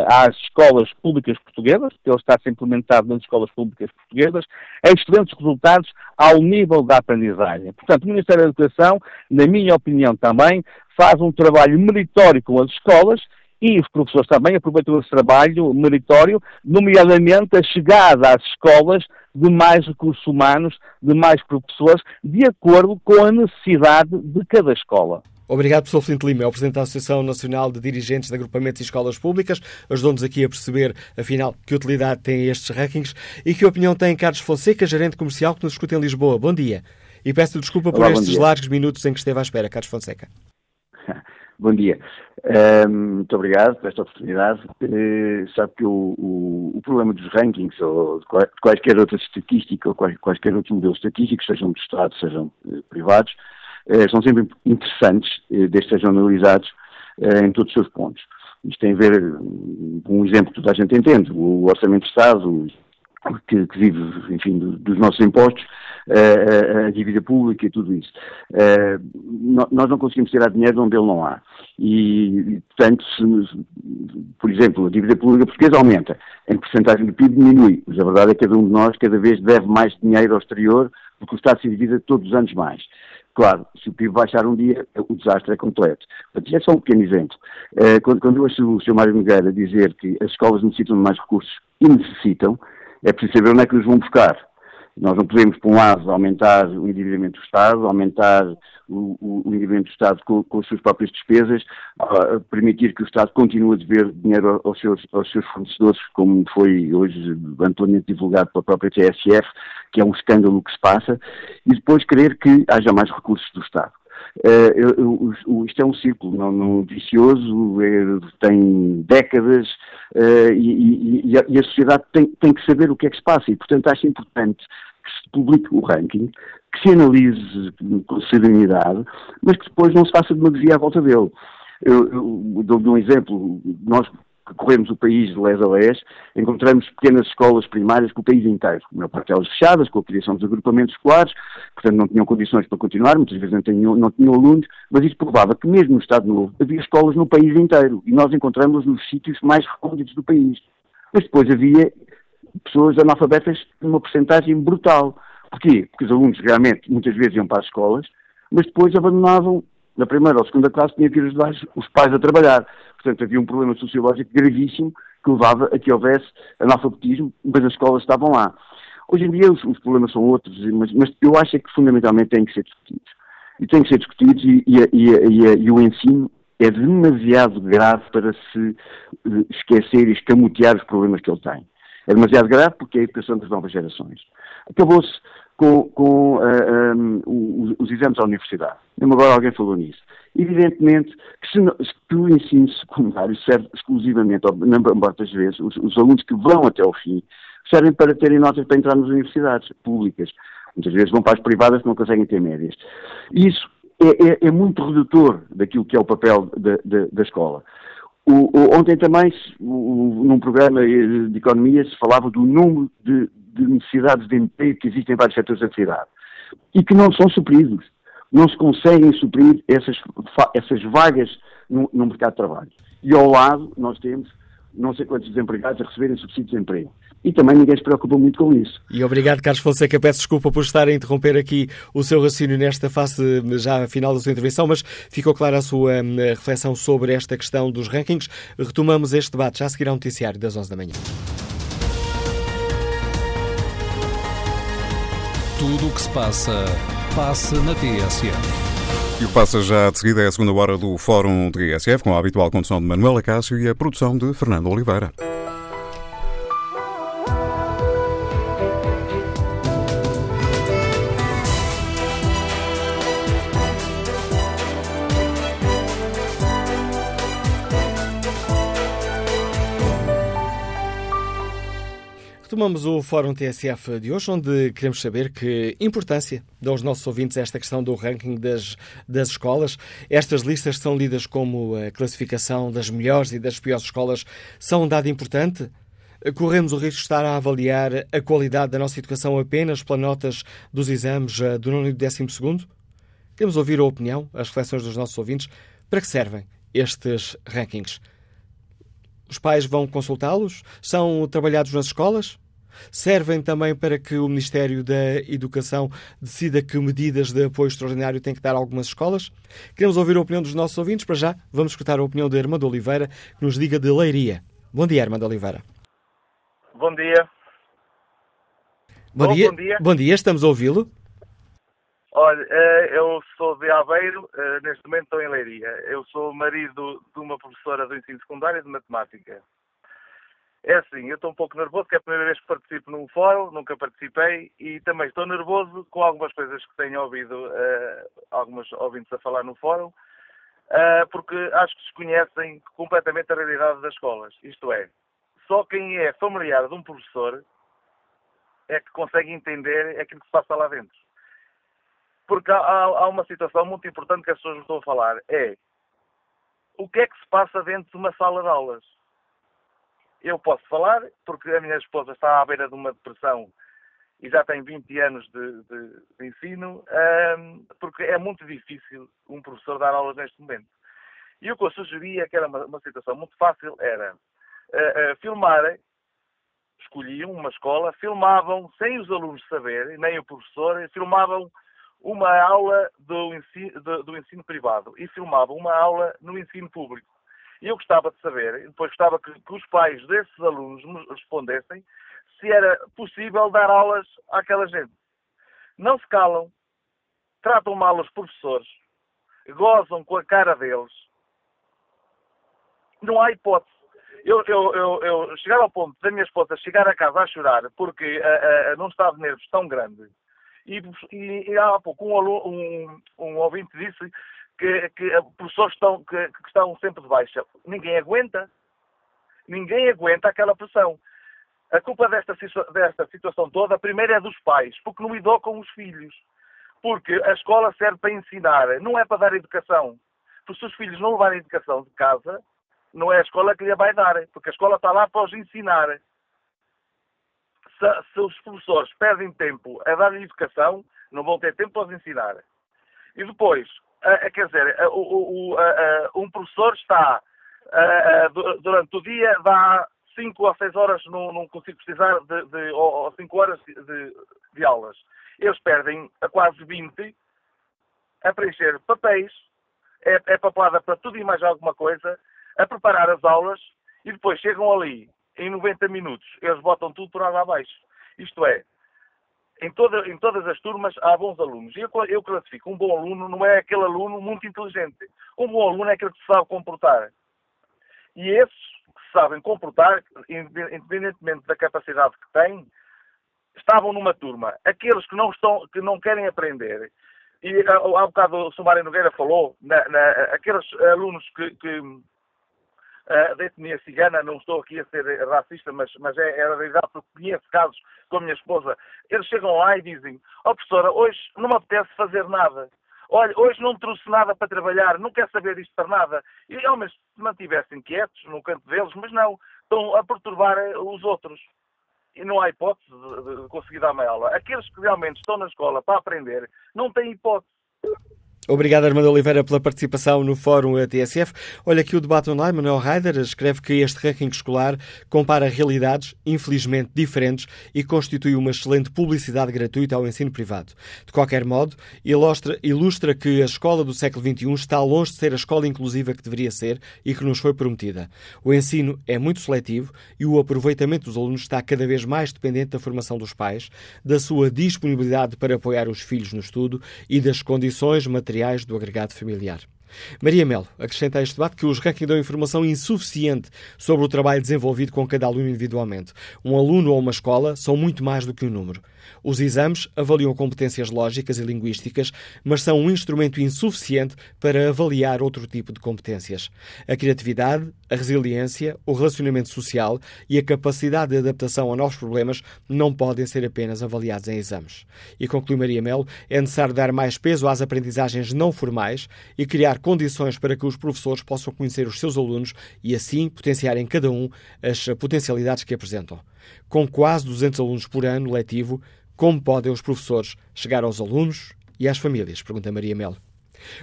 às escolas públicas portuguesas, que ele está a ser implementado nas escolas públicas portuguesas, excelentes resultados ao nível da aprendizagem. Portanto, o Ministério da Educação, na minha opinião também, faz um trabalho meritório com as escolas e os professores também aproveitam esse trabalho meritório, nomeadamente a chegada às escolas de mais recursos humanos, de mais professores, de acordo com a necessidade de cada escola. Obrigado, professor Flinte Lima, é o Presidente da Associação Nacional de Dirigentes de Agrupamentos e Escolas Públicas. Ajudou-nos aqui a perceber, afinal, que utilidade têm estes rankings e que opinião tem Carlos Fonseca, gerente comercial, que nos escuta em Lisboa. Bom dia. E peço desculpa por Olá, estes largos minutos em que esteve à espera, Carlos Fonseca. Bom dia. Um, muito obrigado por esta oportunidade. Uh, sabe que o, o, o, problema dos rankings ou de quaisquer outras estatísticas ou quais, quaisquer outros modelos estatísticos, sejam do Estado, sejam uh, privados, uh, são sempre interessantes, desde que sejam analisados em todos os seus pontos. Isto tem a ver com um exemplo que toda a gente entende, o Orçamento de Estado, que, que vive, enfim, do, dos nossos impostos, a dívida pública e tudo isso. Uh, nós não conseguimos tirar dinheiro de onde ele não há. E, portanto, se, por exemplo, a dívida pública portuguesa aumenta, em porcentagem do PIB diminui, mas a verdade é que cada um de nós cada vez deve mais dinheiro ao exterior, porque o Estado se divide todos os anos mais. Claro, se o PIB baixar um dia, o desastre é completo. Portanto, é só um pequeno exemplo. Uh, quando, quando eu ouço o Sr. Mário Nogueira dizer que as escolas necessitam de mais recursos, e necessitam, é preciso saber onde é que nos vão buscar. Nós não podemos, por um lado, aumentar o endividamento do Estado, aumentar o, o, endividamento do Estado com, com, as suas próprias despesas, uh, permitir que o Estado continue a dever dinheiro aos seus, aos seus fornecedores, como foi hoje amplamente divulgado pela própria TSF, que é um escândalo que se passa, e depois querer que haja mais recursos do Estado. Uh, isto é um círculo não, não vicioso, é, tem décadas uh, e, e, a, e, a, sociedade tem, tem, que saber o que é que se passa e, portanto, acho importante que se publique o ranking, que se analise com serenidade, mas que depois não se faça demagogia à volta dele. Eu, eu dou-lhe um exemplo. Nós percorremos o país de les a les, encontramos pequenas escolas primárias com o país inteiro, com a parte fechadas, com a criação dos agrupamentos escolares, portanto não tinham condições para continuar, muitas vezes não tinham, não tinham alunos, mas isso provava que mesmo no Estado Novo havia escolas no país inteiro, e nós encontramos nos sítios mais recônditos do país. Mas depois havia pessoas analfabetas numa porcentagem brutal. Porquê? Porque os alunos realmente muitas vezes iam para as escolas, mas depois abandonavam na primeira ou segunda classe tinha que ir ajudar os pais a trabalhar. Portanto, havia um problema sociológico gravíssimo que levava a que houvesse analfabetismo, mas as escolas estavam lá. Hoje em dia os, os problemas são outros, mas, mas, eu acho é que fundamentalmente têm que ser discutidos. E têm que ser discutidos e, e, e, e o ensino é demasiado grave para se eh, esquecer e escamotear os problemas que ele tem. É demasiado grave porque é a educação das novas gerações. Acabou-se com, com uh, eh, um, os, os, exames à universidade. Mesmo agora alguém falou nisso. Evidentemente que, se, que o ensino secundário serve exclusivamente, na maior das vezes, os, os, alunos que vão até ao fim, servem para terem notas para entrar nas universidades públicas. Muitas vezes vão para as privadas que não conseguem ter médias. Isso é, é, é muito redutor daquilo que é o papel da, da, da escola. O, o, ontem também, o, num programa de economia, se falava do número de, de necessidades de emprego que existem em vários setores da cidade e que não são supridos. Não se conseguem suprir essas, essas vagas no, no mercado de trabalho. E ao lado nós temos não sei quantos desempregados a receberem subsídios de emprego. E também ninguém se preocupa muito com isso. E obrigado, Carlos Fonseca. Peço desculpa por estar a interromper aqui o seu raciocínio nesta fase já final da sua intervenção, mas ficou clara a sua hum, reflexão sobre esta questão dos rankings. Retomamos este debate já a seguir ao noticiário das 11 da manhã. Tudo o que se passa, passa na TSF. E o que passa já de seguida é a segunda hora do Fórum TSF, com a habitual condução de Manuela Cássio e a produção de Fernando Oliveira. Retomamos o Fórum TSF de hoje, onde queremos saber que importância dão os nossos ouvintes esta questão do ranking das, das escolas. Estas listas são lidas como a classificação das melhores e das piores escolas são um dado importante? Corremos o risco de estar a avaliar a qualidade da nossa educação apenas pelas notas dos exames eh, do nono e do décimo segundo? Queremos ouvir a opinião, as reflexões dos nossos ouvintes. Para que servem estes rankings? Os pais vão consultá-los? São trabalhados nas escolas? Servem também para que o Ministério da Educação decida que medidas de apoio extraordinário têm que dar a algumas escolas? Queremos ouvir a opinião dos nossos ouvintes. Para já, vamos escutar a opinião da Irmã de Oliveira, que nos diga de Leiria. Bom dia, de Oliveira. Bom dia. Bom, dia. bom dia. Bom dia, estamos a ouvi-lo. Olha, eh, eu sou de Aveiro, eh, neste momento estou em Leiria. Eu sou marido de uma professora do ensino secundário de matemática. É assim, eu estou um pouco nervoso, que é a primeira vez que participo num fórum, nunca participei, e também estou nervoso com algumas coisas que tenho ouvido uh, alguns ouvintes a falar no fórum, uh, porque acho que desconhecem completamente a realidade das escolas. Isto é, só quem é familiar de um professor é que consegue entender aquilo que se passa lá dentro. Porque há, há uma situação muito importante que as pessoas não estão a falar, é o que é que se passa dentro de uma sala de aulas eu posso falar, porque a minha esposa está à beira de uma depressão e já tem 20 anos de, de, de ensino, um, porque é muito difícil um professor dar aulas neste momento. E o que eu sugeria, que era uma, uma situação muito fácil, era uh, uh, filmar, escolhiam uma escola, filmavam, sem os alunos saberem, nem o professor, filmavam uma aula do ensino, do, do ensino privado e filmavam uma aula no ensino público. E eu gostava de saber, depois gostava que, que os pais desses alunos me respondessem se era possível dar aulas àquela gente. Não se calam, tratam mal os professores, gozam com a cara deles. Não há hipótese. Eu, eu, eu, eu chegar ao ponto da minha esposa chegar a casa a chorar porque a, a, não estava de nervos tão grande. E, e, e há pouco um, um, um ouvinte disse que, que professores estão, que, que estão sempre de baixa. Ninguém aguenta. Ninguém aguenta aquela pressão. A culpa desta, desta situação toda, a primeira é dos pais, porque não educam os filhos. Porque a escola serve para ensinar, não é para dar educação. Porque se os filhos não levarem educação de casa, não é a escola que lhe vai dar, porque a escola está lá para os ensinar. Se, se os professores perdem tempo a dar educação, não vão ter tempo para os ensinar. E depois, uh, quer dizer, uh, uh, um professor está durante o dia, dá 5 ou 6 horas, não, não consigo precisar, de, de, ou 5 horas de, de, aulas. Eles perdem a quase 20 a preencher papéis, é, é papelada para tudo e mais alguma coisa, a preparar as aulas e depois chegam ali, em 90 minutos, eles botam tudo por água abaixo. Isto é, em, toda, em todas as turmas há bons alunos. E eu, eu classifico um bom aluno não é aquele aluno muito inteligente. Um bom aluno é aquele que se sabe comportar. E esses que sabem comportar, independentemente da capacidade que têm, estavam numa turma. Aqueles que não, estão, que não querem aprender, e há bocado o Sumário Nogueira falou, na, na, aqueles alunos que, que uh, da etnia cigana, não estou aqui a ser racista, mas, mas é, é a realidade, porque conheço casos com a minha esposa, eles chegam lá e dizem, ó oh, professora, hoje não me apetece fazer nada. Olha, hoje não trouxe nada para trabalhar, não quer saber disto para nada. E homens se mantivessem quietos no canto deles, mas não, estão a perturbar eh, os outros. E não há hipótese de conseguir dar uma aula. Aqueles que realmente estão na escola para aprender, não têm hipótese. Obrigado, Armando Oliveira, pela participação no Fórum TSF. Olha aqui o debate online. Manuel Heider escreve que este ranking escolar compara realidades, infelizmente diferentes, e constitui uma excelente publicidade gratuita ao ensino privado. De qualquer modo, ilustra, ilustra que a escola do século XXI está longe de ser a escola inclusiva que deveria ser e que nos foi prometida. O ensino é muito seletivo e o aproveitamento dos alunos está cada vez mais dependente da formação dos pais, da sua disponibilidade para apoiar os filhos no estudo e das condições materiais materiais do agregado familiar. Maria Melo acrescenta a este debate que os rankings dão informação insuficiente sobre o trabalho desenvolvido com cada aluno individualmente. Um aluno ou uma escola são muito mais do que um número. Os exames avaliam competências lógicas e linguísticas, mas são um instrumento insuficiente para avaliar outro tipo de competências. A criatividade, a resiliência, o relacionamento social e a capacidade de adaptação a novos problemas não podem ser apenas avaliados em exames. E conclui Maria Melo, é necessário dar mais peso às aprendizagens não formais e criar condições para que os professores possam conhecer os seus alunos e assim potenciar em cada um as potencialidades que apresentam. Com quase 200 alunos por ano letivo, como podem os professores chegar aos alunos e às famílias? Pergunta Maria Melo.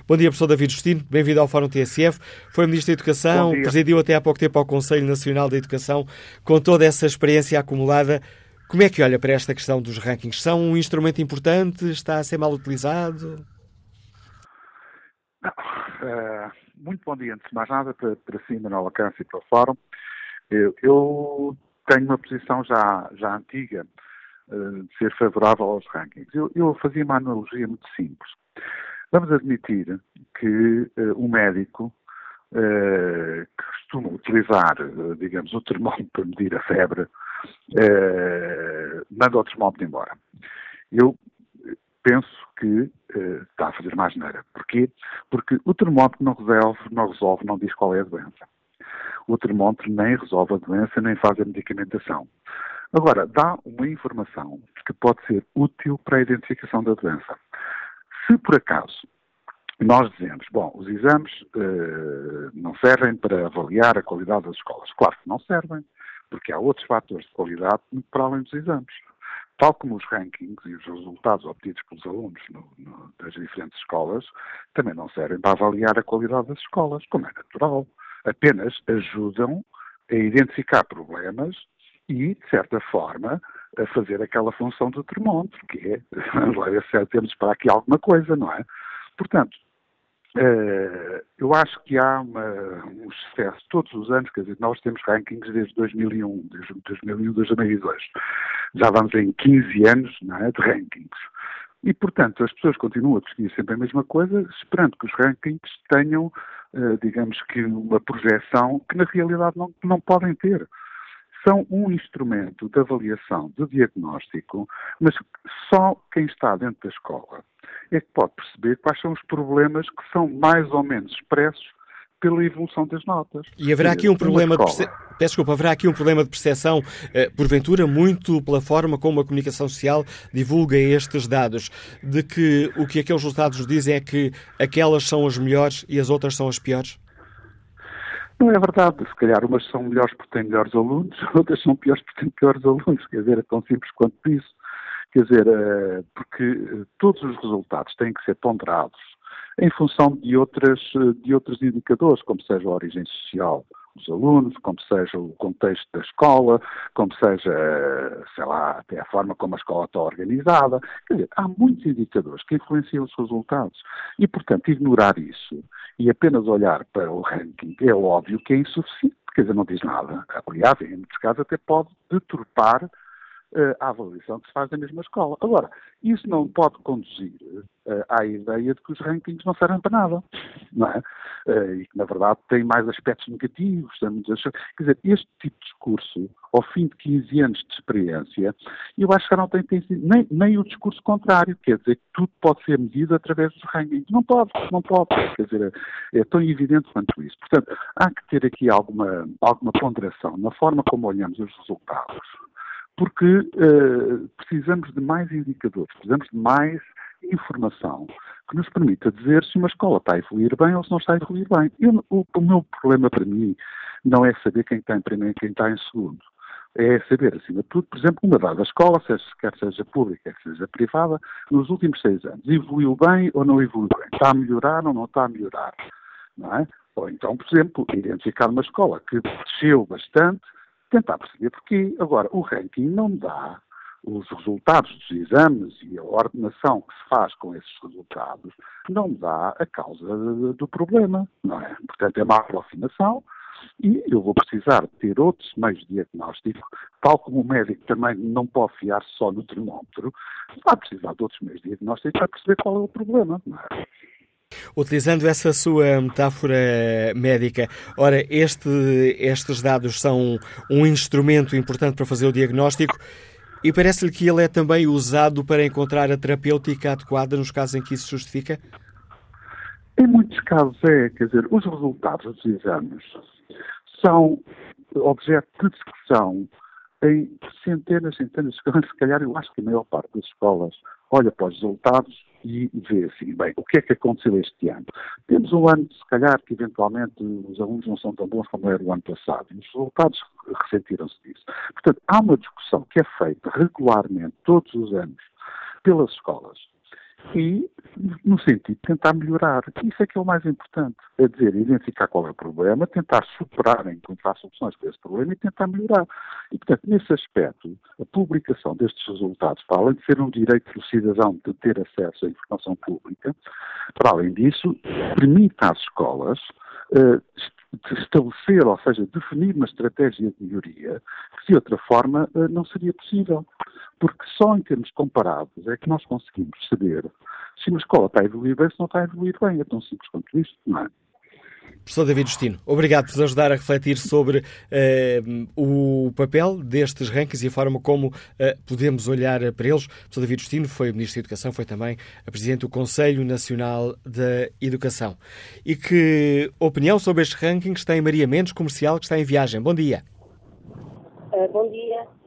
Bom dia, professor David Justino. Bem-vindo ao Fórum TSF. Foi Ministro da Educação, presidiu até há pouco tempo ao Conselho Nacional da Educação. Com toda essa experiência acumulada, Como é que olha para esta questão dos rankings? São um instrumento importante? Está a ser mal utilizado? Uh, muito bom dia, antes de mais nada, para, para si, Manuel e para o Fórum. Eu, eu, tenho uma posição já, já antiga uh, de ser favorável aos rankings. Eu, eu, fazia uma analogia muito simples. Vamos admitir que uh, um médico que costuma utilizar, digamos, o termómetro para medir a febre, manda o termómetro embora. Eu penso que uh, está a fazer mais neira. Porquê? Porque o termómetro não resolve, não resolve, não diz qual é a doença. O termómetro nem resolve a doença, nem faz a medicamentação. Agora, dá uma informação que pode ser útil para a identificação da doença. Se por acaso nós dizemos, bom, os exames uh, não servem para avaliar a qualidade das escolas. Claro que não servem, porque há outros fatores de qualidade para além dos exames tal como os rankings e os resultados obtidos pelos alunos no, no, das diferentes escolas, também não servem para avaliar a qualidade das escolas, como é natural. Apenas ajudam a identificar problemas e, de certa forma, a fazer aquela função do termómetro, que é, vamos lá se temos para aqui alguma coisa, não é? Portanto, eu acho que há uma, um sucesso todos os anos, quer dizer, nós temos rankings desde 2001, desde 2001, 2002. Já vamos em 15 anos é, de rankings. E, portanto, as pessoas continuam a discutir sempre a mesma coisa, esperando que os rankings tenham, uh, digamos que, uma projeção que na realidade não, não podem ter são um instrumento de avaliação, de diagnóstico, mas só quem está dentro da escola é que pode perceber quais são os problemas que são mais ou menos expressos pela evolução das notas. E haverá aqui um problema de perce... Peço desculpa, haverá aqui um problema de percepção, eh, porventura, muito pela forma como a comunicação social divulga estes dados, de que o que aqueles resultados dizem é que aquelas são as melhores e as outras são as piores? Não é verdade. Se calhar umas são melhores porque têm melhores alunos, outras são piores porque têm piores alunos. Quer dizer, é tão simples quanto isso. Quer dizer, eh, porque eh, todos os resultados têm que ser ponderados em função de, outras, eh, de outros indicadores, como seja a origem social dos alunos, como seja o contexto da escola, como seja, sei lá, até a forma como a escola está organizada. Quer dizer, há muitos indicadores que influenciam os resultados. E, portanto, ignorar isso e apenas olhar para o ranking é óbvio que é insuficiente, quer dizer, não diz nada. Aliás, em muitos casos até pode deturpar uh, à avaliação que se faz na mesma escola. Agora, isso não pode conduzir uh, à ideia de que os rankings não servem para nada, não é? Uh, e que, na verdade, têm mais aspectos negativos. Quer dizer, este tipo de discurso, ao fim de 15 anos de experiência, eu acho que não tem, tem nem, nem o discurso contrário, quer dizer, que tudo pode ser medido através dos rankings. Não pode, não pode. Quer dizer, é, é tão evidente quanto isso. Portanto, há que ter aqui alguma, alguma ponderação na forma como olhamos os resultados porque uh, precisamos de mais indicadores, precisamos de mais informação que nos permita dizer se uma escola está a evoluir bem ou se não está a evoluir bem. Eu, o, o, meu problema para mim não é saber quem está em primeiro e quem está em segundo. É saber, acima de tudo, por exemplo, uma dada escola, seja, quer seja pública, quer seja privada, nos últimos seis anos, evoluiu bem ou não evoluiu bem? Está a melhorar ou não está a melhorar? Não é? Ou então, por exemplo, identificar uma escola que desceu bastante tentar perceber porquê. Agora, o ranking não dá os resultados dos exames e a ordenação que se faz com esses resultados não dá a causa do problema, não é? Portanto, é uma aproximação e eu vou precisar ter outros meios de diagnóstico, tal como o médico também não pode fiar só no termómetro, vai precisar de outros meios de diagnóstico para perceber qual é o problema, não é? Utilizando essa sua metáfora médica, ora, este, estes dados são um instrumento importante para fazer o diagnóstico e parece-lhe que ele é também usado para encontrar a terapêutica adequada nos casos em que isso justifica? Em muitos casos é, quer dizer, os resultados dos exames são objeto de discussão em centenas, centenas de escolas, se calhar eu acho que a maior parte das escolas olha para os resultados e vê assim, bem, o que é que aconteceu este ano? Temos um ano, se calhar, que eventualmente os alunos não são tão bons como era o ano passado, e os resultados ressentiram-se disso. Portanto, há uma discussão que é feita regularmente, todos os anos, pelas escolas, e no sentido de tentar melhorar. Isso é que é o mais importante. É dizer, identificar qual é o problema, tentar superar, encontrar soluções para esse problema e tentar melhorar. E, portanto, nesse aspecto, a publicação destes resultados, para além de ser um direito do cidadão de ter acesso à informação pública, para além disso, permite às escolas uh, estabelecer, ou seja, definir uma estratégia de melhoria que de outra forma uh, não seria possível. Porque só em termos comparados é que nós conseguimos saber se uma escola está a evoluir bem, se não está a evoluir bem. É tão simples quanto isto, não é? Professor David Justino, obrigado por nos ajudar a refletir sobre uh, o papel destes rankings e a forma como uh, podemos olhar para eles. Professor David Justino foi Ministro da Educação, foi também a Presidente do Conselho Nacional da Educação. E que opinião sobre estes rankings tem Maria Mendes, comercial, que está em viagem? Bom dia. Uh, bom dia.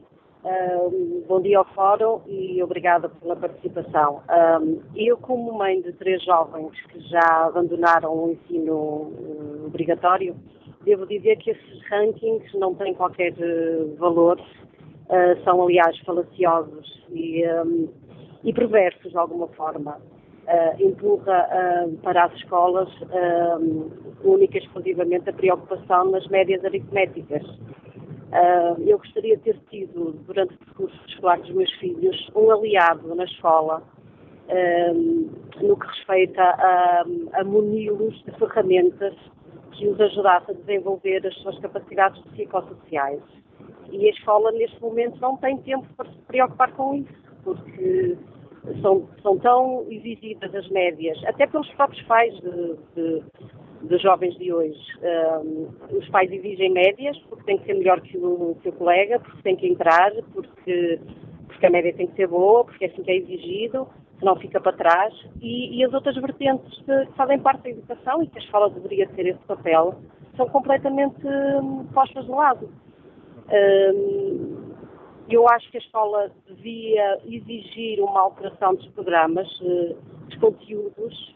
Uh, bom dia ao Fórum e obrigada pela participação. Uh, eu, como mãe de três jovens que já abandonaram o ensino uh, obrigatório, devo dizer que esses rankings não têm qualquer eh, valor, ah, são, aliás, falaciosos e, um, e perversos de alguma forma. Uh, empurra uh, para as escolas uh, única e exclusivamente a preocupação nas médias aritméticas. Uh, eu gostaria de ter tido, durante o percurso escolar dos meus filhos, um aliado na escola uh, no que respeita a, a munilos de ferramentas que os ajudasse a desenvolver as suas capacidades psicossociais. E a escola, neste momento, não tem tempo para se preocupar com isso, porque são, são tão exigidas as médias, até pelos próprios pais de, de dos jovens de hoje. Um, os pais exigem médias, porque tem que ser melhor que o, o colega, porque tem que entrar, porque, porque a média tem que ser boa, porque é assim que é exigido, senão fica para trás. E, e as outras vertentes que fazem parte da educação e que a escola deveria ter esse papel são completamente um, postas de lado. Um, eu acho que a escola devia exigir uma alteração dos programas, uh, dos conteúdos,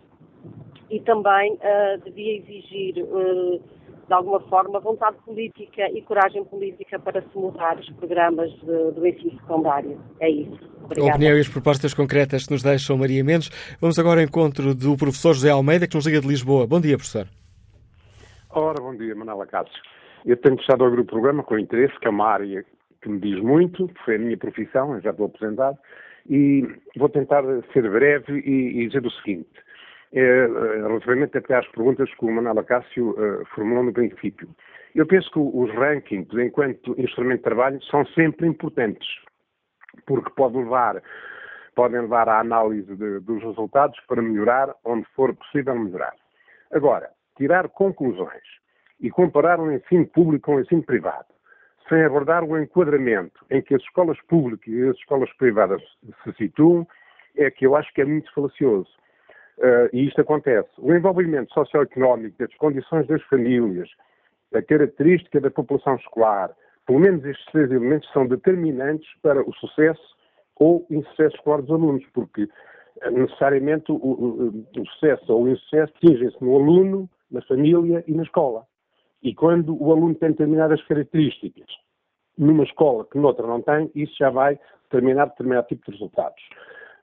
e também uh, devia exigir, uh, de alguma forma, vontade política e coragem política para se mudar os programas de, do ensino secundário. É isso. Obrigada. A opinião e as propostas concretas que nos deixam Maria Mendes. Vamos agora ao encontro do professor José Almeida, que nos liga de Lisboa. Bom dia, professor. Ora, bom dia, Manuela Cássio. Eu tenho estado a ouvir o programa com interesse, que é uma área que me diz muito, foi a minha profissão, eu já estou aposentado, e vou tentar ser breve e, e dizer o seguinte é, relativamente até às perguntas que o Manuel Acácio uh, formulou no princípio. Eu penso que os rankings, enquanto instrumento de trabalho, são sempre importantes, porque pode levar, podem levar à análise de, dos resultados para melhorar onde for possível melhorar. Agora, tirar conclusões e comparar o ensino público com o ensino privado, sem abordar o enquadramento em que as escolas públicas e as escolas privadas se situam, é que eu acho que é muito falacioso. Uh, e isto acontece. O envolvimento socioeconómico, as condições das famílias, a característica da população escolar, pelo menos estes três elementos são determinantes para o sucesso ou insucesso escolar dos alunos, porque eh, necessariamente o, o, o sucesso ou o insucesso atingem-se no aluno, na família e na escola. E quando o aluno tem determinadas características numa escola que noutra não tem, isso já vai determinar determinado tipo de resultados.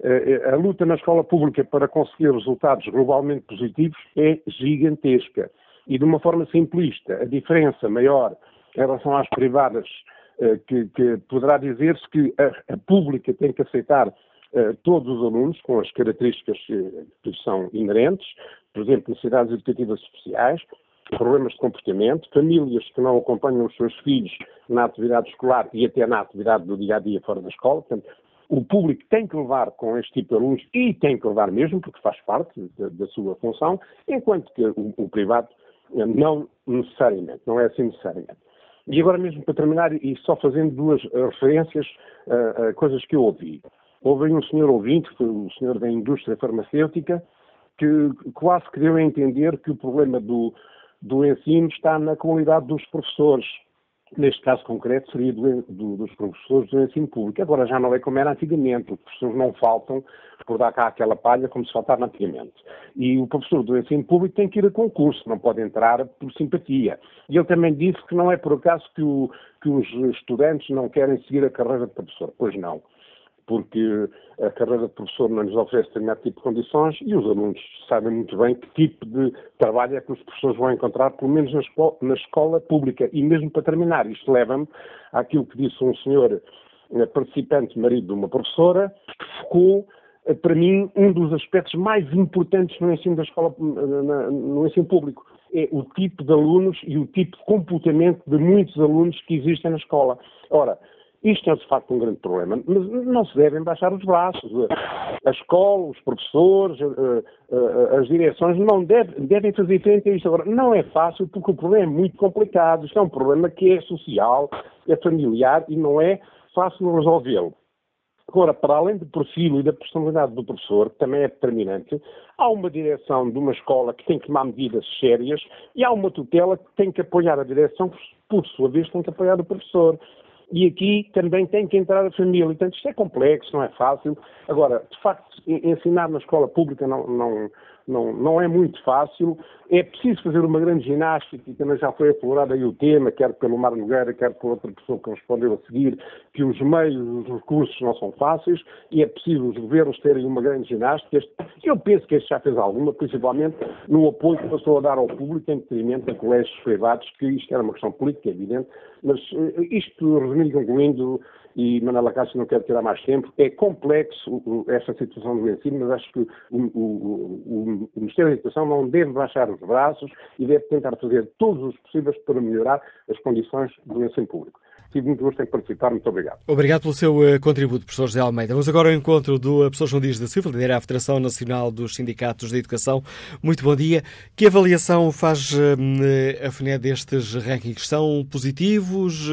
Eh, a luta na escola pública para conseguir resultados globalmente positivos é gigantesca. E de uma forma simplista, a diferença maior em relação às privadas, eh, que, que poderá dizer-se que a, a, pública tem que aceitar todos os alunos com as características que são inerentes, por exemplo, necessidades educativas especiais, problemas de comportamento, famílias que não acompanham os seus filhos na atividade escolar e até na atividade do dia a dia fora da escola. Portanto, o público tem que levar com este tipo de alunos e tem que levar mesmo, porque faz parte da, da sua função, enquanto que o, o, privado eh, não necessariamente, não é assim necessariamente. E agora mesmo para terminar, e só fazendo duas uh, referências a uh, uh, coisas que eu ouvi. Houve um senhor ouvinte, foi o senhor da indústria farmacêutica, que quase que deu a entender que o problema do, do ensino está na qualidade dos professores neste caso concreto, seria do, do, dos professores do ensino público. Agora já não é como era antigamente. Os professores não faltam por dar cá aquela palha como se faltava antigamente. E o professor do ensino público tem que ir a concurso, não pode entrar por simpatia. E ele também disse que não é por acaso que, o, que os estudantes não querem seguir a carreira de professor. Pois não. Porque a carreira de professor não nos oferece determinado tipo de condições e os alunos sabem muito bem que tipo de trabalho é que os professores vão encontrar, pelo menos na escola, na escola pública. E mesmo para terminar, isto leva-me àquilo que disse um senhor eh, participante, marido de uma professora, que focou eh, para mim, um dos aspectos mais importantes no ensino da escola, no ensino público. É o tipo de alunos e o tipo de comportamento de muitos alunos que existem na escola. Ora, isto é de facto um grande problema, mas não se devem baixar os braços. A escola, os professores, eh, eh, as direções não devem, devem fazer frente a isto. Agora, não é fácil porque o problema é muito complicado. Isto é um problema que é social, é familiar e não é fácil resolvê-lo. Agora, para além do perfil e da personalidade do professor, que também é determinante, há uma direção de uma escola que tem que tomar medidas sérias e há uma tutela que tem que apoiar a direção, que, por sua vez, tem que apoiar o professor. E aqui também tem que entrar a família. Portanto, isto é complexo, não é fácil. Agora, de facto, ensinar na escola pública não, não, não, não é muito fácil. É preciso fazer uma grande ginástica, e também já foi aflorado aí o tema, quer pelo Mar Nogueira, quer por outra pessoa que respondeu a seguir, que os meios, os recursos não são fáceis, e é preciso os governos terem uma grande ginástica. Eu penso que este já fez alguma, principalmente no apoio que passou a dar ao público em detrimento de colégios privados, que isto era uma questão política, é evidente, mas eh, isto, resumindo e concluindo, e Manuela Cássio não quero tirar mais tempo, é complexo esta situação do ensino, mas acho que o, o, o, o, Ministério da Educação não deve baixar os braços e deve tentar fazer todos os possíveis para melhorar as condições do ensino público. Tive muito gosto em participar, muito obrigado. Obrigado pelo seu uh, contributo, professor José Almeida. Vamos agora ao encontro do professor João Dias da Silva, líder da Federação Nacional dos Sindicatos de Educação. Muito bom dia. Que avaliação faz uh, a FNE destes rankings? São positivos?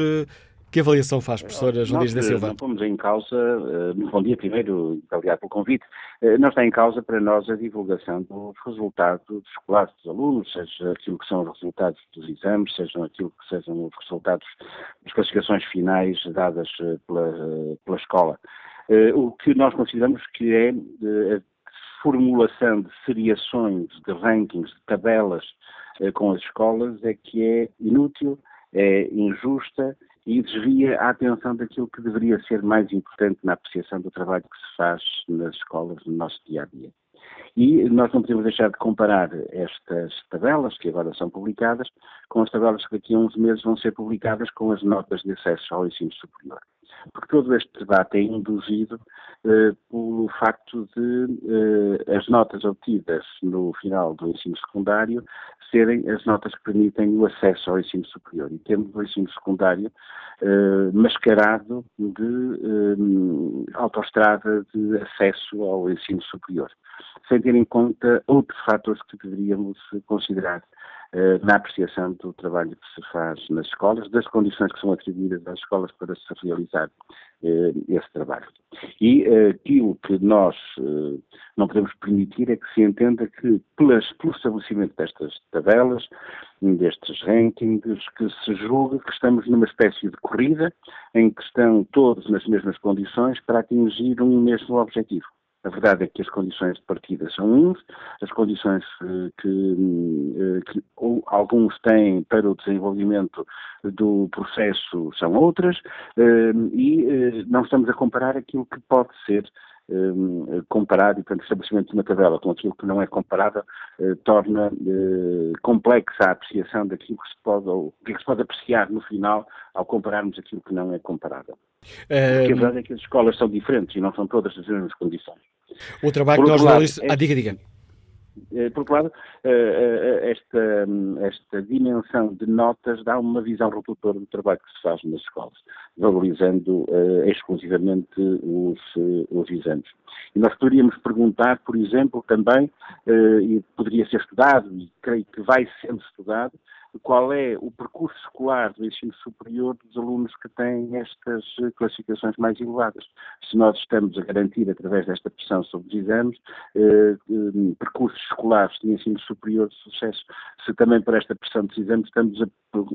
Que avaliação faz, professora Dias da Silva? Não pomos em causa, uh, bom dia primeiro, obrigado pelo convite, uh, não está em causa para nós a divulgação dos resultados escolares dos alunos, seja aquilo que são os resultados dos exames, sejam aquilo que sejam os resultados das classificações finais dadas pela, pela escola. o que nós consideramos que é a formulação de seriações, de rankings, de tabelas com as escolas é que é inútil, é injusta e desvia a atenção daquilo que deveria ser mais importante na apreciação do trabalho que se faz nas escolas no nosso dia a dia. E nós não podemos deixar de comparar estas tabelas, que agora são publicadas, com as tabelas que daqui a uns meses vão ser publicadas com as notas de acesso ao ensino superior. Porque todo este debate é induzido eh, pelo facto de eh, as notas obtidas no final do ensino secundário serem as notas que permitem o acesso ao ensino superior. E temos o ensino secundário eh, mascarado de eh, autoestrada de acesso ao ensino superior, sem ter em conta outros fatores que deveríamos considerar na apreciação do trabalho que se faz nas escolas, das condições que são atribuídas às escolas para se realizar eh, esse trabalho. E eh, aquilo que nós não podemos permitir é que se entenda que, pelas, pelo estabelecimento destas tabelas, destes rankings, que se julgue que estamos numa espécie de corrida em que estão todos nas mesmas condições para atingir um mesmo objetivo. A verdade é que as condições de partida são uns, as condições eh, que, eh, que alguns têm para o desenvolvimento do processo são outras, eh, e não estamos a comparar aquilo que pode ser comparado, e portanto o estabelecimento de uma tabela com aquilo que não é comparável torna complexa a apreciação daquilo que se pode, ou que se pode apreciar no final ao compararmos aquilo que não é comparável. Porque a verdade é que as escolas são diferentes e não são todas as mesmas condições. O trabalho que nós jornalistas. É, ah, diga, diga. É, por outro lado, eh, eh, esta, esta dimensão de notas dá uma visão redutora do trabalho que se faz nas escolas, valorizando exclusivamente os, os exames. E nós poderíamos perguntar, por exemplo, também, e poderia ser estudado, e creio que vai sendo estudado, qual é o percurso escolar do ensino superior dos alunos que têm estas eh, classificações mais elevadas. Se nós estamos a garantir, através desta pressão sobre os exames, eh, eh, percursos escolares de ensino superior de sucesso, se também por esta pressão dos exames estamos a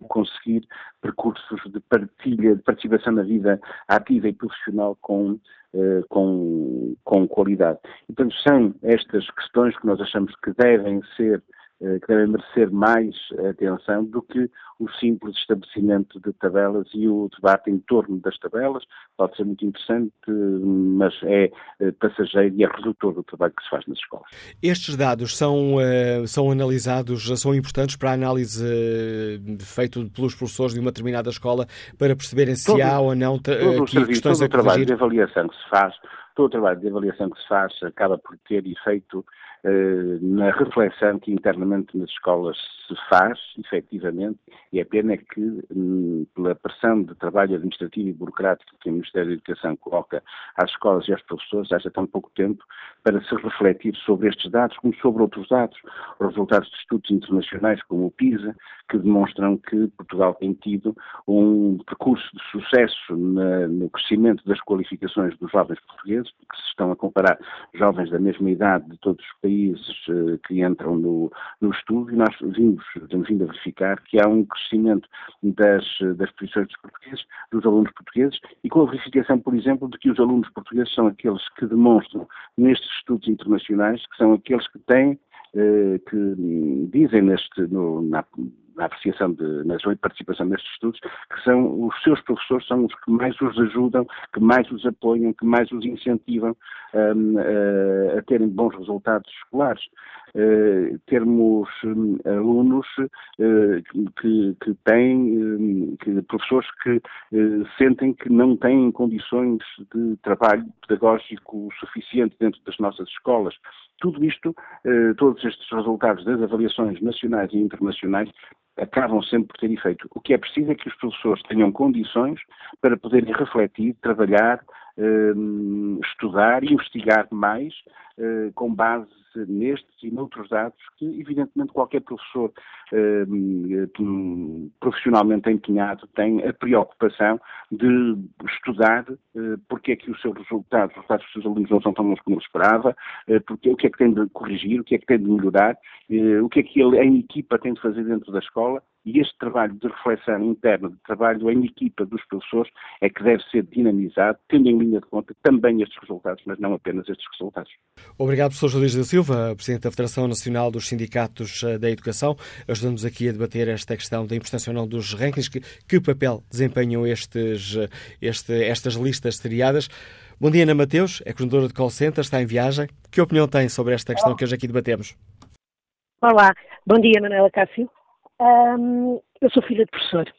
conseguir percursos de partilha, de participação na vida ativa e profissional com eh, com, com qualidade. Então, são estas questões que nós achamos que devem ser que devem merecer mais atenção do que o simples estabelecimento de tabelas e o debate em torno das tabelas. Pode ser muito interessante, mas é passageiro e é redutor do trabalho que se faz nas escolas. Estes dados são, são analisados, são importantes para a análise feita pelos professores de uma determinada escola para perceberem se todo, há ou não aqui questões todo a o trabalho corrigir? de avaliação que se faz, todo o trabalho de avaliação que se faz acaba por ter efeito eh, na reflexão que internamente nas escolas se faz, efetivamente, e a pena é que, hum, pela pressão de trabalho administrativo e burocrático que o Ministério da Educação coloca às escolas e aos professores, haja tão pouco tempo para se refletir sobre estes dados, como sobre outros dados, os resultados de estudos internacionais como o PISA, que demonstram que Portugal tem tido um percurso de sucesso na, no crescimento das qualificações dos jovens portugueses, que se estão a comparar jovens da mesma idade de todos os países eh, que entram no, no estudo, e nós vimos, temos vindo a verificar que há um crescimento das, das posições dos portugueses, dos alunos portugueses, e com a verificação, por exemplo, de que os alunos portugueses são aqueles que demonstram nestes estudos internacionais, que são aqueles que têm, eh, que dizem neste, no, na, na apreciação de, na sua participação nestes estudos, que são os seus professores são os que mais os ajudam, que mais os apoiam, que mais os incentivam um, a, a terem bons resultados escolares. Uh, termos um, alunos uh, que, que têm, um, que, professores que uh, sentem que não têm condições de trabalho pedagógico suficiente dentro das nossas escolas. Tudo isto, todos estes resultados das avaliações nacionais e internacionais acabam sempre por ter efeito. O que é preciso é que os professores tenham condições para poderem refletir, trabalhar, estudar e investigar mais uh, com base nestes e noutros dados que, evidentemente, qualquer professor um, profissionalmente empenhado tem a preocupação de estudar porque é que os seus resultados, os resultados dos seus alunos não são tão bons como ele esperava, porque, o que é que tem de corrigir, o que é que tem de melhorar, o que é que ele, em equipa tem de fazer dentro da escola e este trabalho de reflexão interna, de trabalho em equipa dos professores, é que deve ser dinamizado, tendo em linha de conta também estes resultados, mas não apenas estes resultados. Obrigado, professor Luís da Silva, Presidente da Federação Nacional dos Sindicatos eh, da Educação, ajudando-nos aqui a debater esta questão da importância ou não dos rankings, que, que papel desempenham estes, eh, este, estas listas seriadas. Bom dia, Ana Mateus, é coordenadora de call center, está em viagem. Que opinião tem sobre esta questão que hoje aqui debatemos? Olá, bom dia, Manuela Cássio. Um, eu sou filha de professor,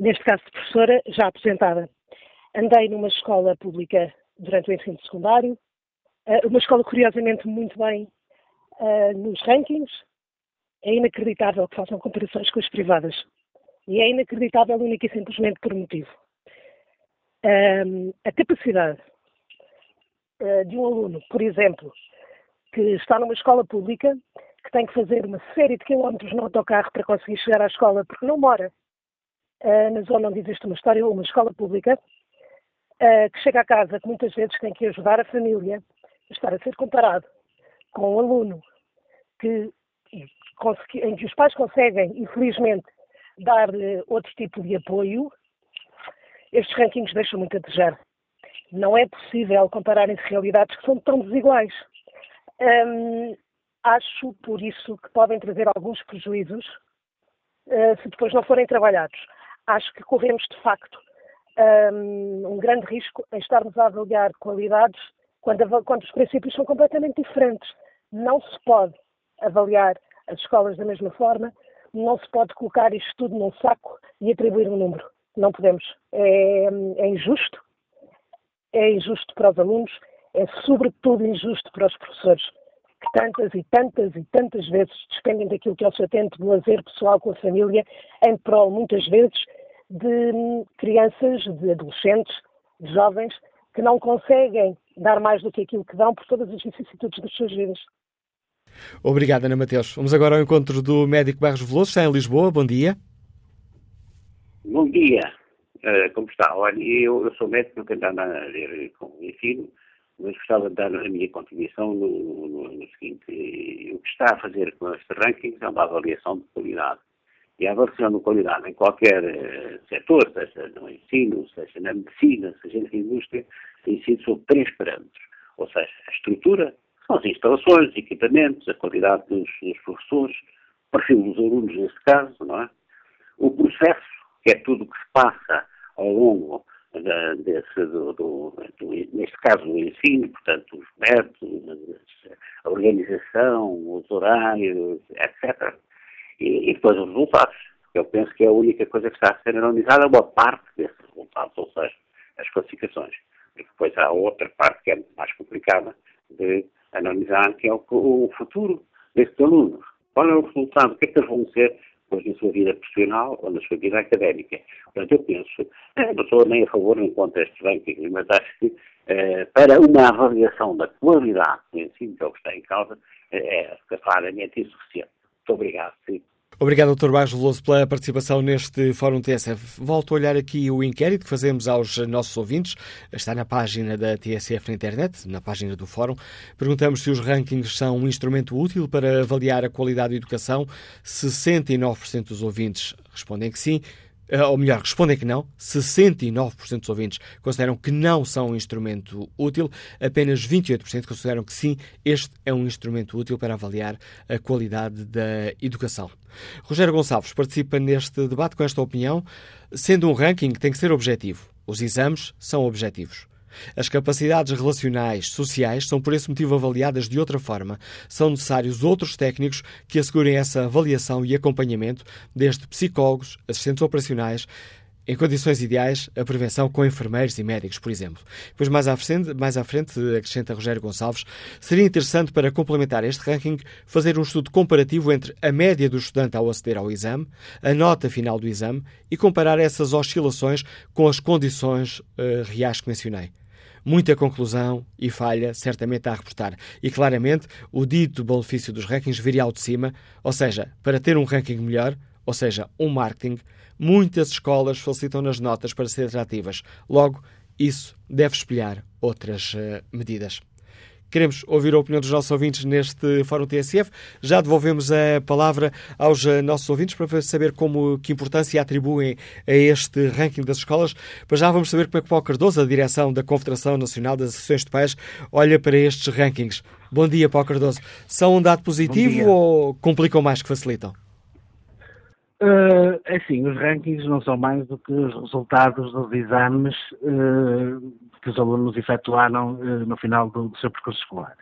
neste caso de professora já aposentada. Andei numa escola pública durante o ensino secundário, uh, uma escola curiosamente muito bem uh, nos rankings. É inacreditável que façam comparações com as privadas. E é inacreditável única e simplesmente por motivo. Um, a capacidade uh, de um aluno, por exemplo, que está numa escola pública que tem que fazer uma série de quilómetros no autocarro para conseguir chegar à escola, porque não mora uh, na zona onde existe uma história uma escola pública, uh, que chega a casa que muitas vezes tem que ajudar a família a estar a ser comparado com um aluno que, em que os pais conseguem, infelizmente, dar-lhe outro tipo de apoio, estes rankings deixam muito a desejar. Não é possível compararem-se realidades que são tão desiguais. Um, acho, por isso, que podem trazer alguns prejuízos uh, se depois não forem trabalhados. Acho que corremos, de facto, um, um grande risco em estarmos a avaliar qualidades quando, quando os princípios são completamente diferentes. Não se pode avaliar as escolas da mesma forma, não se pode colocar isto tudo num saco e atribuir um número. Não podemos. É, é injusto, é injusto para os alunos, é sobretudo injusto para os professores que tantas e tantas e tantas vezes despendem daquilo que é o seu tempo de lazer pessoal com a família, em prol, muitas vezes, de hum, crianças, de adolescentes, de jovens, que não conseguem dar mais do que aquilo que dão por todas as vicissitudes das suas vidas. Obrigado, Ana Mateus. Vamos agora ao encontro do médico Barros Veloso, está em Lisboa. Bom dia. Bom dia. Uh, como está? Olha, eu, eu sou médico, não tenho nada a ver com o ensino mas gostava de dar a minha contribuição no, no, no, seguinte. O que está a fazer com este ranking é uma avaliação de qualidade. E a avaliação de qualidade em qualquer uh, setor, seja no ensino, seja na medicina, seja na indústria, sido sobre três parâmetros. Ou seja, a estrutura, são as instalações, os equipamentos, a qualidade dos, dos professores, perfil dos alunos neste caso, não é? O processo, que é tudo o que se passa ao longo da, desse, do, do, do, neste caso, o ensino, portanto, os métodos, a organização, os horários, etc. E, e depois os resultados. Eu penso que é a única coisa que está a ser analisada, uma parte desses resultados, ou seja, as classificações. E depois há outra parte que é mais complicada de analisar, que é o, o futuro desses alunos. Qual é o resultado? O que é que eles vão ser depois na sua vida profissional ou na sua vida académica? Portanto, eu penso, eh, não estou nem a favor nem contra estes rankings, mas acho que eh, para uma avaliação da qualidade do ensino que é o que está em causa, eh, é claramente insuficiente. Muito obrigado. Sim. Obrigado, Dr. Baixo Veloso, pela participação neste Fórum TSF. Volto a olhar aqui o inquérito que fazemos aos nossos ouvintes. Está na página da TSF na internet, na página do Fórum. Perguntamos se os rankings são um instrumento útil para avaliar a qualidade da educação. 69% dos ouvintes respondem que sim. Eh, ou melhor, respondem que não. 69% dos ouvintes consideram que não são um instrumento útil. Apenas 28% consideram que sim, este é um instrumento útil para avaliar a qualidade da educação. Rogério Gonçalves participa neste debate com esta opinião. Sendo um ranking, tem que ser objetivo. Os exames são objetivos. As capacidades relacionais, sociais, são por esse motivo avaliadas de outra forma. São necessários outros técnicos que assegurem essa avaliação e acompanhamento, desde psicólogos, assistentes operacionais, em condições ideais, a prevenção com enfermeiros e médicos, por exemplo. Depois, mais à frente, mais à frente acrescenta Rogério Gonçalves, seria interessante para complementar este ranking fazer um estudo comparativo entre a média do estudante ao aceder ao exame, a nota final do exame e comparar essas oscilações com as condições uh, reais que mencionei muita conclusão e falha certamente a reportar. E claramente o dito benefício dos rankings viria ao de cima, ou seja, para ter um ranking melhor, ou seja, um marketing, muitas escolas facilitam nas notas para ser atrativas. Logo, isso deve espelhar outras uh, medidas. Queremos ouvir a opinião dos nossos ouvintes neste Fórum TSF. Já devolvemos a palavra aos eh, nossos ouvintes para saber como, que importância atribuem a este ranking das escolas. Para já vamos saber como é que Paulo Cardoso, a direção da Confederação Nacional das Associações de Pais, olha para estes rankings. Bom dia, Paulo Cardoso. São um dado positivo ou complicam mais que facilitam? Uh, assim, os rankings não são mais do que os resultados dos exames uh, que os alunos efetuaram uh, no final do, do, seu percurso escolar.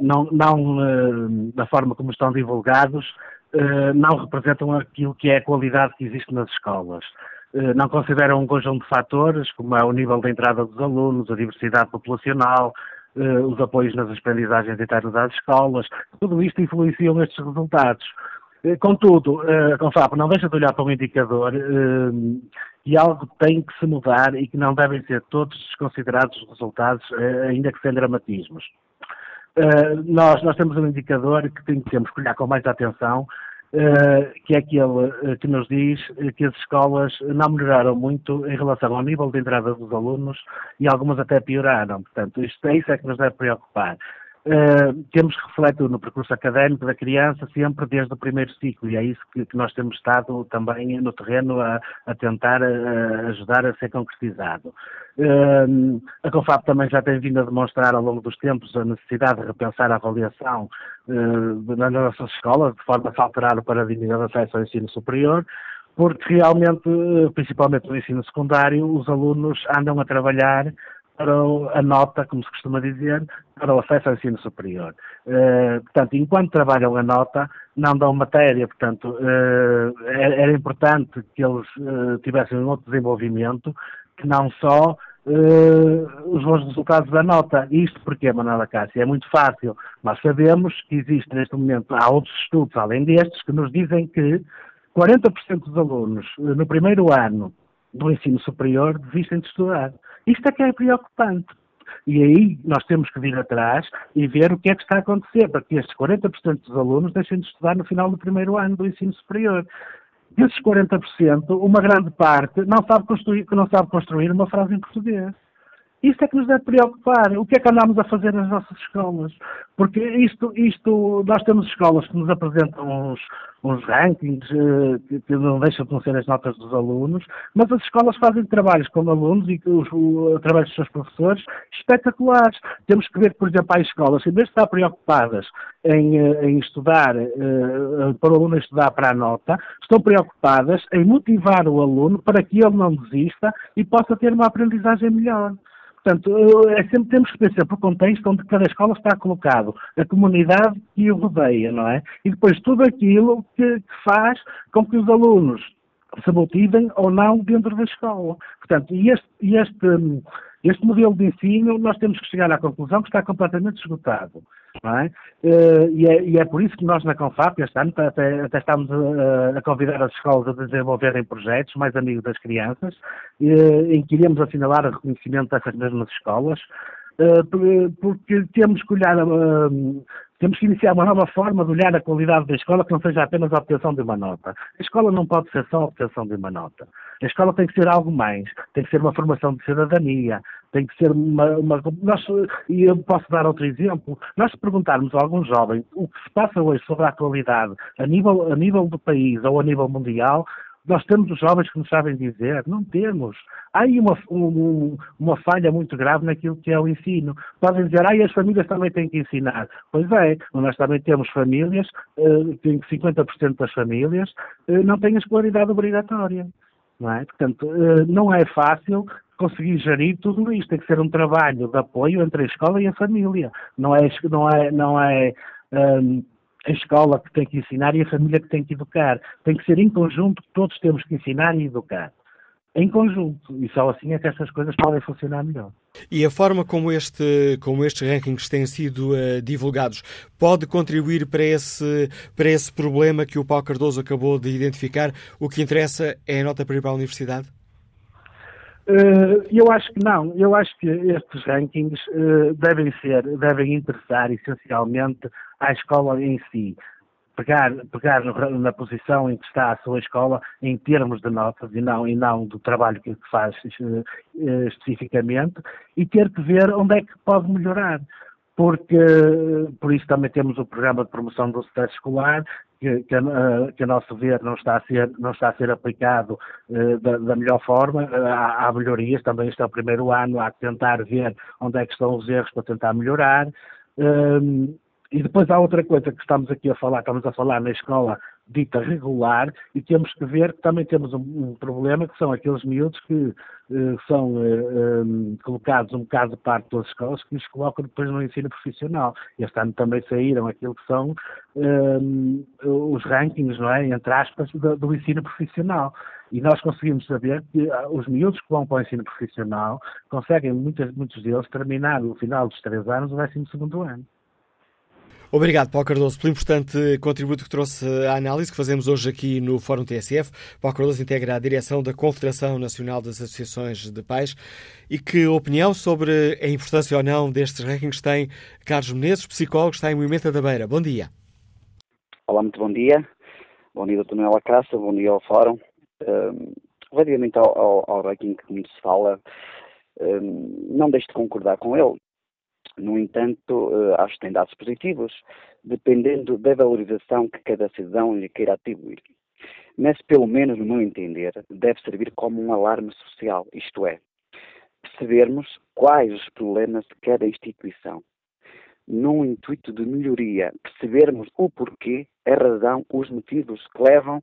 não, não da forma como estão divulgados, não representam aquilo que é a qualidade que existe nas escolas. não consideram um conjunto de fatores, como é o nível de entrada dos alunos, a diversidade populacional, os apoios nas aprendizagens internas das escolas, tudo isto influencia nestes resultados. Eh, contudo, a eh, não deixa de olhar para um indicador eh, e algo tem que se mudar e que não devem ser todos desconsiderados os resultados, ainda que sem dramatismos. Nós, nós temos um indicador que tem, temos que olhar com mais atenção, que é aquele que nos diz que as escolas não melhoraram muito em relação ao nível de entrada dos alunos e algumas até pioraram. Portanto, isto é isso é que nos deve preocupar. Uh, temos que refletir no percurso académico da criança sempre desde o primeiro ciclo e é isso que, que nós temos estado também no terreno a, a tentar a ajudar a ser concretizado. Uh, a COFAP também já tem vindo a demonstrar ao longo dos tempos a necessidade de repensar a avaliação uh, nas nossas escolas de forma a alterar o paradigma de acesso ao ensino superior, porque realmente, principalmente no ensino secundário, os alunos andam a trabalhar para a nota, como se costuma dizer, para o acesso ao ensino superior. Uh, portanto, enquanto trabalham a nota, não dão matéria, portanto, uh, era importante que eles uh, tivessem um outro desenvolvimento que não só os bons resultados da nota. Isto porque, Manuela Cássia, é muito fácil. Nós sabemos que existe neste momento, há outros estudos além destes, que nos dizem que 40% dos alunos no primeiro ano do ensino superior desistem de estudar. Isto é que é preocupante. E aí nós temos que vir atrás e ver o que é que está a acontecer para que estes 40% dos alunos deixem de estudar no final do primeiro ano do ensino superior. Desses 40%, uma grande parte não sabe construir, não sabe construir uma frase em português. Isso é que nos deve preocupar. O que é que andamos a fazer nas nossas escolas? Porque isto, isto nós temos escolas que nos apresentam uns, uns rankings eh, que, que, não deixam de conhecer as notas dos alunos, mas as escolas fazem trabalhos com alunos e os, o, trabalhos dos seus professores espetaculares. Temos que ver, por exemplo, as escolas, em vez de estar preocupadas em, eh, em estudar, eh, para o aluno estudar para a nota, estão preocupadas em motivar o aluno para que ele não desista e possa ter uma aprendizagem melhor. Portanto, é sempre temos que pensar por contexto onde cada escola está colocado, a comunidade que o rodeia, não é? E depois tudo aquilo que, que faz com que os alunos se motivem ou não dentro da escola. Portanto, este, este, este modelo de ensino, nós temos que chegar à conclusão que está completamente esgotado. É? Uh, e, é, e, é, por isso que nós na Confap, este ano, até, estamos a, a, convidar as escolas a desenvolverem projetos mais amigos das crianças, uh, em que iremos assinalar o reconhecimento dessas mesmas escolas, porque temos que olhar temos que iniciar uma nova forma de olhar a qualidade da escola que não seja apenas a obtenção de uma nota. A escola não pode ser só a obtenção de uma nota. A escola tem que ser algo mais. Tem que ser uma formação de cidadania. Tem que ser uma. uma nós, e eu posso dar outro exemplo. Nós, se perguntarmos a algum jovem o que se passa hoje sobre a atualidade a nível, a nível do país ou a nível mundial, nós temos os jovens que nos sabem dizer, não temos. Há aí uma, um, uma falha muito grave naquilo que é o ensino. Podem dizer, ah, as famílias também têm que ensinar. Pois é, nós também temos famílias, uh, que 50% das famílias uh, não têm a escolaridade obrigatória. Não é? Portanto, uh, não é fácil conseguir gerir tudo isto. Tem que ser um trabalho de apoio entre a escola e a família. Não é, não é, não é um, a escola que tem que ensinar e a família que tem que educar. Tem que ser em conjunto, todos temos que ensinar e educar. Em conjunto. E só assim é que estas coisas podem funcionar melhor. E a forma como, este, como estes rankings têm sido uh, divulgados pode contribuir para esse, para esse problema que o Paulo Cardoso acabou de identificar? O que interessa é a nota para ir para a universidade? Uh, eu acho que não. Eu acho que estes rankings uh, devem ser, devem interessar essencialmente à escola em si. Pegar, pegar na posição em que está a sua escola em termos de notas e não, e não do trabalho que faz uh, especificamente e ter que ver onde é que pode melhorar porque por isso também temos o programa de promoção do sucesso escolar, que, que, a, que, a nosso ver não está a ser, não está a ser aplicado uh, da, da, melhor forma. Uh, há, há, melhorias, também este é o primeiro ano, há que tentar ver onde é que estão os erros para tentar melhorar. Uh, e depois há outra coisa que estamos aqui a falar, estamos a falar na escola dita regular e temos que ver que também temos um, um problema que são aqueles miúdos que uh, são uh, eh, um, eh, colocados um bocado de parte das escolas que nos colocam depois no ensino profissional. Este ano também saíram aquilo que são um, os rankings, não é, entre aspas, do, do, ensino profissional. E nós conseguimos saber que os miúdos que vão para o ensino profissional conseguem, muitos, muitos deles, terminar no final dos três anos o décimo segundo ano. Obrigado, Paulo Cardoso, pelo importante contributo que trouxe à análise que fazemos hoje aqui no Fórum TSF. Paulo Cardoso integra a direção da Confederação Nacional das Associações de Pais. E que opinião sobre a importância ou não destes rankings tem Carlos Menezes, psicólogo, está em Movimento da Beira. Bom dia. Olá, muito bom dia. Bom dia, doutor Noel Caça, bom dia ao Fórum. Um, relativamente ao, ao, ao ranking que se fala, um, não deixo de concordar com ele. No entanto, eh, acho que tem dados positivos, dependendo da valorização que cada cidadão lhe queira atribuir. Mas, pelo menos no meu entender, deve servir como um alarme social, isto é, percebermos quais os problemas de cada instituição. Num intuito de melhoria, percebermos o porquê, a razão, os motivos que levam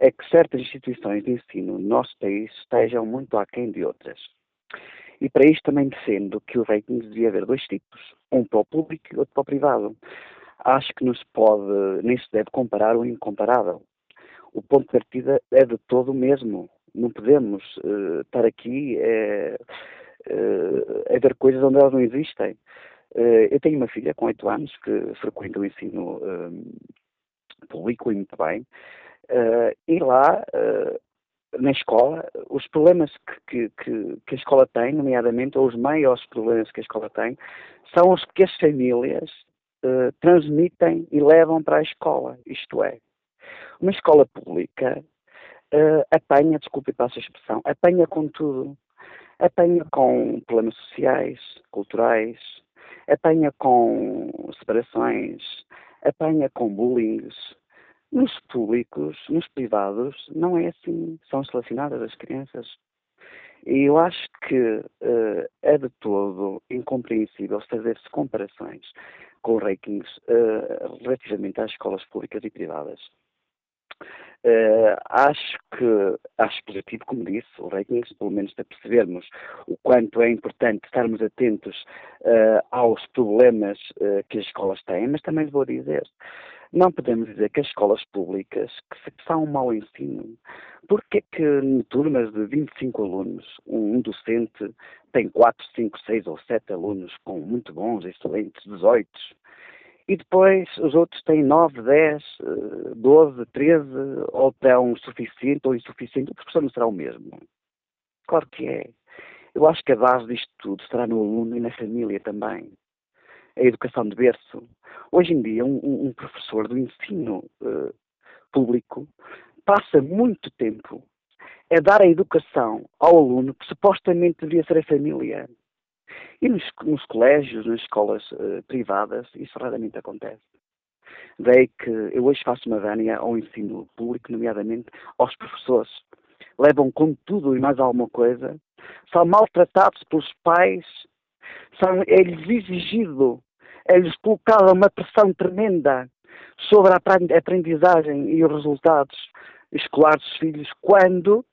a que certas instituições de ensino no nosso país estejam muito aquém de outras. E para isto também defendo que o rating devia haver dois tipos, um para o público e outro para o privado. Acho que não se pode, nem se deve comparar o incomparável. O ponto de partida é de todo o mesmo. Não podemos uh, estar aqui uh, uh, a ver coisas onde elas não existem. eu tenho uma filha com 8 anos que frequenta o ensino público e muito bem. e lá na escola, os problemas que, que, que, a escola tem, nomeadamente, ou os maiores problemas que a escola tem, são os que as famílias uh, transmitem e levam para a escola. Isto é, uma escola pública uh, apanha, desculpe para essa expressão, apanha com tudo. apanha com problemas sociais, culturais, apanha com separações, apanha com bullying. Nos públicos, nos privados, não é assim. São selecionadas as crianças. E eu acho que uh, é de todo incompreensível fazer-se comparações com rankings uh, relativamente às escolas públicas e privadas. Uh, acho que acho positivo, como disse, o rankings, pelo menos para percebermos o quanto é importante estarmos atentos uh, aos problemas uh, que as escolas têm, mas também vou dizer, não podemos dizer que as escolas públicas que são um mau ensino. Porque é que em turmas de 25 alunos, um, docente tem 4, 5, 6 ou 7 alunos com muito bons, excelentes, 18? E depois os outros têm 9, 10, 12, 13, ou tão suficiente ou insuficiente. O professor não será o mesmo. Claro que é. Eu acho que a base disto tudo estará no aluno e na família também. A educação de berço. Hoje em dia, um, um professor do ensino uh, público passa muito tempo a dar a educação ao aluno que supostamente deveria ser a família. E nos, nos colégios, nas escolas uh, privadas, isso raramente acontece. Daí que eu hoje faço uma vânia ao ensino público, nomeadamente aos professores. Levam com tudo e mais alguma coisa, são maltratados pelos pais, são, é-lhes exigido, é-lhes colocada uma pressão tremenda sobre a aprendizagem e os resultados escolares dos filhos, quando,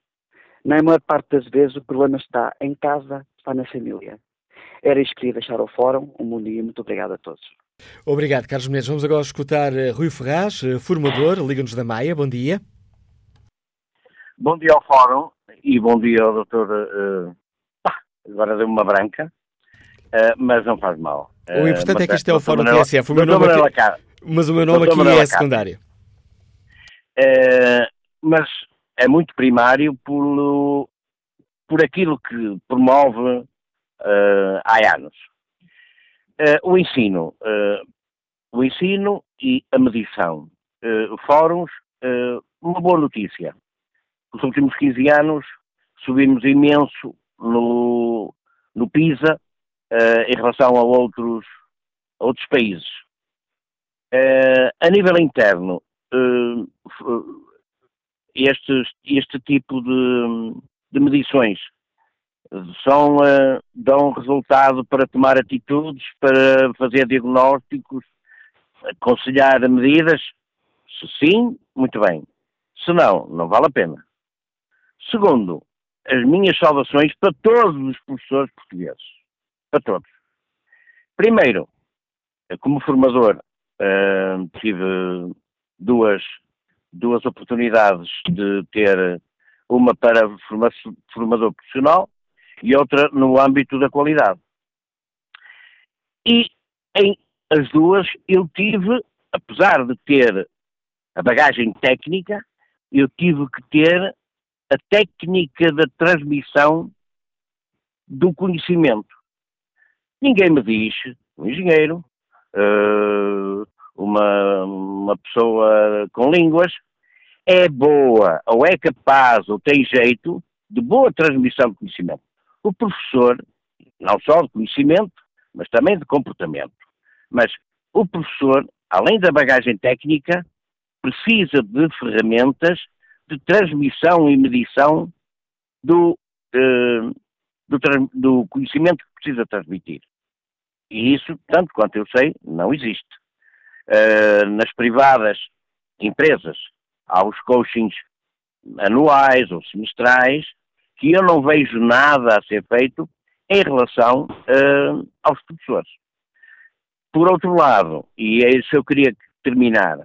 na maior parte das vezes, o problema está em casa, está na família. Era isto que queria deixar ao fórum. Um bom dia, muito obrigado a todos. Obrigado, Carlos Menezes. Vamos agora escutar uh, Rui Ferraz, uh, formador, Liga-nos da Maia. Bom dia. Bom dia ao fórum e bom dia ao doutor. Uh, agora deu uma branca, mas não faz mal. O importante é que isto é o fórum TSF. O meu nome aqui, mas o meu nome aqui é secundário. mas é muito primário por, por aquilo que promove uh, há anos. Uh, o ensino, uh, o ensino e a medição. fóruns, uma boa notícia. Nos últimos 15 anos subimos imenso no, no PISA em relação a outros, a outros países. a nível interno, este, este tipo de, de medições são, uh, dão resultado para tomar atitudes, para fazer diagnósticos, aconselhar medidas? Se sim, muito bem. Se não, não vale a pena. Segundo, as minhas saudações para todos os professores portugueses. Para todos. Primeiro, como formador, uh, tive duas, duas oportunidades de ter uma para formador profissional e outra no âmbito da qualidade. E em as duas eu tive, apesar de ter a bagagem técnica, eu tive que ter a técnica da transmissão do conhecimento. Ninguém me diz, um engenheiro, uh, uma, uma pessoa com línguas, é boa ou é capaz ou tem jeito de boa transmissão de conhecimento o professor, não só de conhecimento, mas também de comportamento. Mas o professor, além da bagagem técnica, precisa de ferramentas de transmissão e medição do, eh, do, do, conhecimento que precisa transmitir. E isso, tanto quanto eu sei, não existe. Uh, nas privadas empresas, há os coachings anuais ou semestrais que eu não vejo nada a ser feito em relação uh, aos professores. Por outro lado, e é isso que eu queria terminar,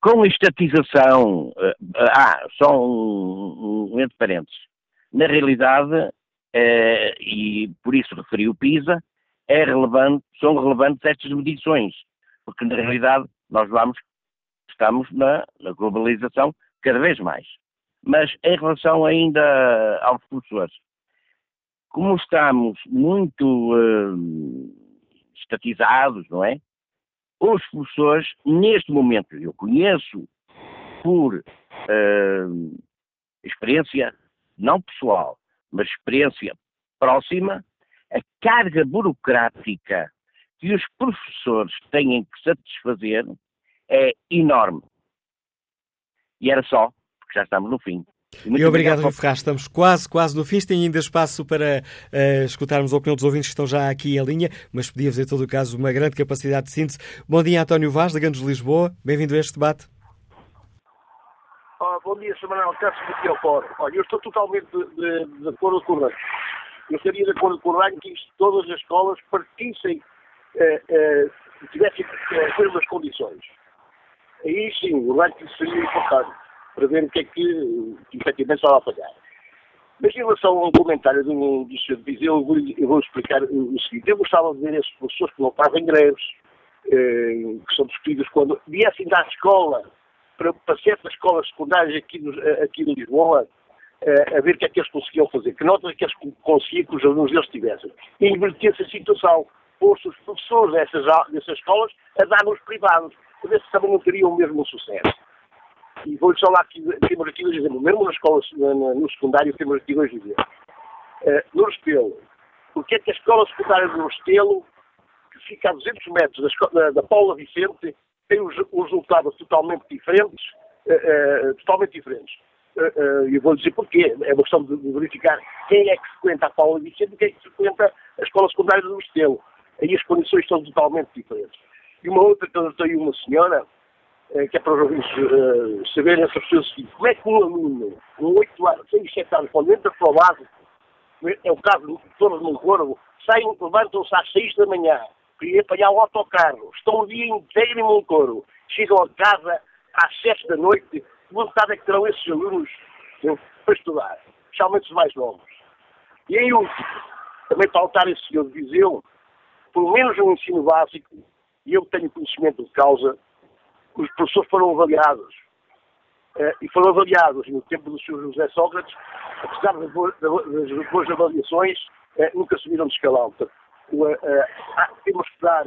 com a estatização, uh, ah, só um, um entre parênteses, na realidade, e por isso referi o PISA, é relevante, são relevantes estas medições, porque na realidade nós vamos, estamos na, na globalização cada vez mais. Mas em relação ainda aos professores, como estamos muito uh, estatizados, não é? Os professores, neste momento, eu conheço por uh, experiência não pessoal, mas experiência próxima, a carga burocrática que os professores têm que satisfazer é enorme. E era só, porque já estamos no fim. Muito e obrigado, Rui Ferraz. Estamos quase, quase no fim. Tem ainda espaço para uh, escutarmos a opinião dos ouvintes que estão já aqui em linha, mas podia-vos, em todo o caso, uma grande capacidade de síntese. Bom dia, António Vaz, da Gandos Lisboa. Bem-vindo a este debate. Oh, bom dia, Sr. Manuel Cássio, aqui ao fórum. Olha, eu estou totalmente de, de, de acordo com o. Eu estaria de acordo com o ranking que todas as escolas partissem, eh, eh, tivessem eh, as mesmas condições. Aí sim, o ranking seria importante para ver o que é que, efetivamente estava a falhar. Mas em relação ao comentário do, do Sr. Viseu, eu vou, eu vou explicar o seguinte. Eu gostava de ver esses professores que não fazem greves, eh, que são despedidos quando viessem da escola, para, para certas escolas secundárias aqui, no, aqui em Lisboa, a ver o que é que eles conseguiam fazer, que notas é que eles conseguiam que os alunos deles tivessem. E inverter-se a situação, pôr-se os professores dessas, dessas escolas a dar nos privados, para ver se também não teriam o mesmo sucesso. E vou-lhe só lá aqui, temos aqui dois exemplos. Mesmo nas escolas, no secundário, temos aqui dois exemplos. Uh, no Restelo, porque é que a escola secundária do Restelo, que fica a 200 metros da, da, da Paula Vicente, tem os, os resultados totalmente diferentes, uh, uh, totalmente diferentes. E vou dizer porquê. É uma questão de, de, verificar quem é que frequenta a Paula Vicente e quem é que frequenta a escola secundária do Restelo. Aí as condições são totalmente diferentes. E uma outra que eu tenho uma senhora, eh, que é para os ouvintes uh, saberem essa pessoa seguinte. Como é que um aluno com 8 anos, 6, 7 anos, quando entra para o lado, é o caso de todos no Corvo, saem, levantam-se às 6 da manhã ir apanhar o autocarro, estão o dia inteiro em Montoro, chegam a casa às 7 da noite, vontade é que terão esses alunos para estudar, especialmente os mais novos. E em último, também para altar esse senhor de Viseu, pelo menos no ensino básico, e eu tenho conhecimento de causa, os professores foram avaliados. Uh, e foram avaliados no tempo do Sr. José Sócrates, apesar das boas, avaliações, uh, nunca subiram de escalão. Portanto, temos que dar,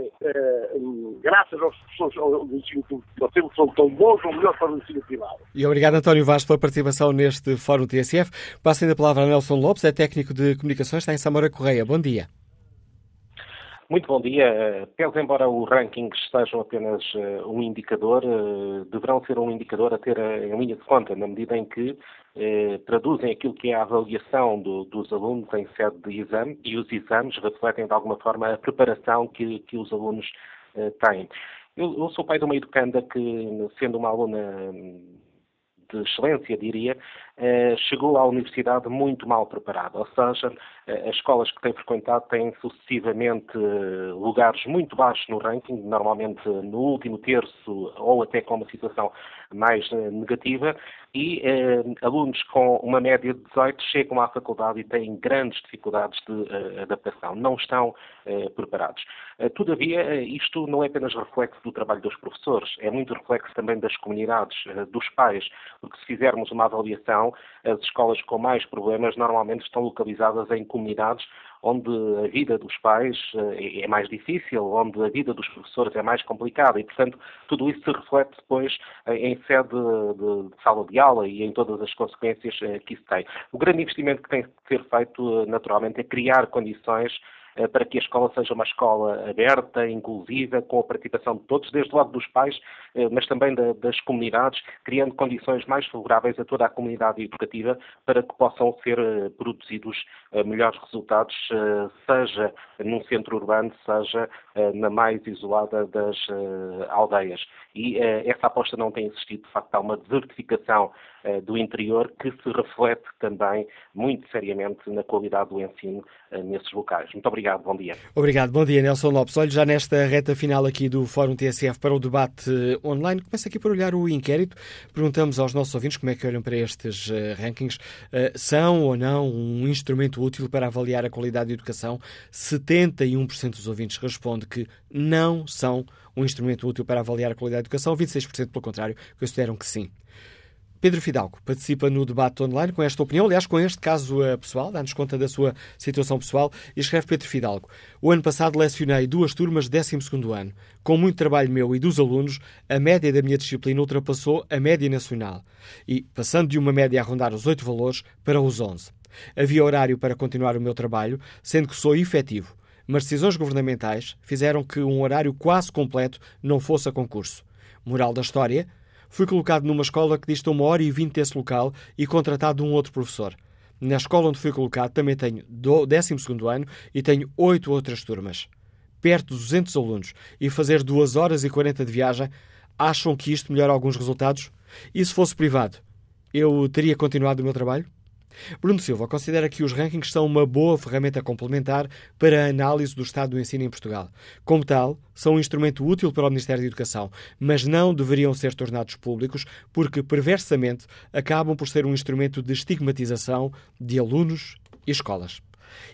graças aos professores do ensino público, nós temos que são tão bons ou melhores para o ensino privado. E obrigado, António Vaz, pela participação neste Fórum TSF. Passo ainda a palavra a Nelson Lopes, é técnico de comunicações, está em Samora Correia. Bom dia. Muito bom dia. Pese embora os rankings sejam apenas uh, um indicador, uh, deverão ser um indicador a ter uh, em linha de conta, na medida em que traduzem aquilo que é a avaliação do, dos alunos em sede de exame e os exames refletem de alguma forma a preparação que, que os alunos têm. Eu, eu, sou pai de uma educanda que, sendo uma aluna de excelência, diria, eh, chegou à universidade muito mal preparada. Ou seja, eh, as escolas que tem frequentado têm sucessivamente eh, lugares muito baixos no ranking, normalmente no último terço ou até com uma situação mais negativa, e alunos com uma média de 18 chegam à faculdade e têm grandes dificuldades de adaptação, não estão preparados. Todavia, isto não é apenas reflexo do trabalho dos professores, é muito reflexo também das comunidades, dos pais, porque se fizermos uma avaliação, as escolas com mais problemas normalmente estão localizadas em comunidades onde a vida dos pais eh, é mais difícil, onde a vida dos professores é mais complicada e, portanto, tudo isso se reflete depois eh, em sede de, sala de aula e em todas as consequências eh, que isso tem. O grande investimento que tem que ser feito, naturalmente, é criar condições para que a escola seja uma escola aberta, inclusiva, com a participação de todos, desde o lado dos pais, eh, mas também das comunidades, criando condições mais favoráveis a toda a comunidade educativa para que possam ser eh, produzidos melhores resultados, seja num centro urbano, seja na mais isolada das aldeias. E essa aposta não tem existido, de facto, há uma desertificação do interior que se reflete também muito seriamente na qualidade do ensino nesses locais. Muito obrigado. Bom dia. Obrigado, bom dia, Nelson Lopes. Olho já nesta reta final aqui do Fórum TSF para o debate eh, online. Começa aqui por olhar o inquérito. Perguntamos aos nossos ouvintes como é que olham para estes rankings. São ou não um instrumento útil para avaliar a qualidade da educação? 71% dos ouvintes responde que não são um instrumento útil para avaliar a qualidade da educação, 26% pelo contrário consideram que sim. Pedro Fidalgo participa no debate online com esta opinião, aliás, com este caso uh, pessoal, dá-nos conta da sua situação pessoal, e escreve Pedro Fidalgo. O ano passado lecionei duas turmas de 12 ano. Com muito trabalho meu e dos alunos, a média da minha disciplina ultrapassou a média nacional. E, passando de uma média a rondar os 8 valores para os 11. Havia horário para continuar o meu trabalho, sendo que sou efetivo, mas decisões governamentais fizeram que um horário quase completo não fosse a concurso. Moral da história: fui colocado numa escola que dista uma hora e vinte desse local e contratado um outro professor. Na escola onde fui colocado também tenho 12 ano e tenho oito outras turmas. Perto de 200 alunos e fazer 2 horas e 40 de viagem, acham que isto melhora alguns resultados? E se fosse privado, eu teria continuado o meu trabalho? Bruno Silva considera que os rankings são uma boa ferramenta complementar para a análise do estado do ensino em Portugal. Como tal, são um instrumento útil para o Ministério da Educação, mas não deveriam ser tornados públicos porque, perversamente, acabam por ser um instrumento de estigmatização de alunos e escolas.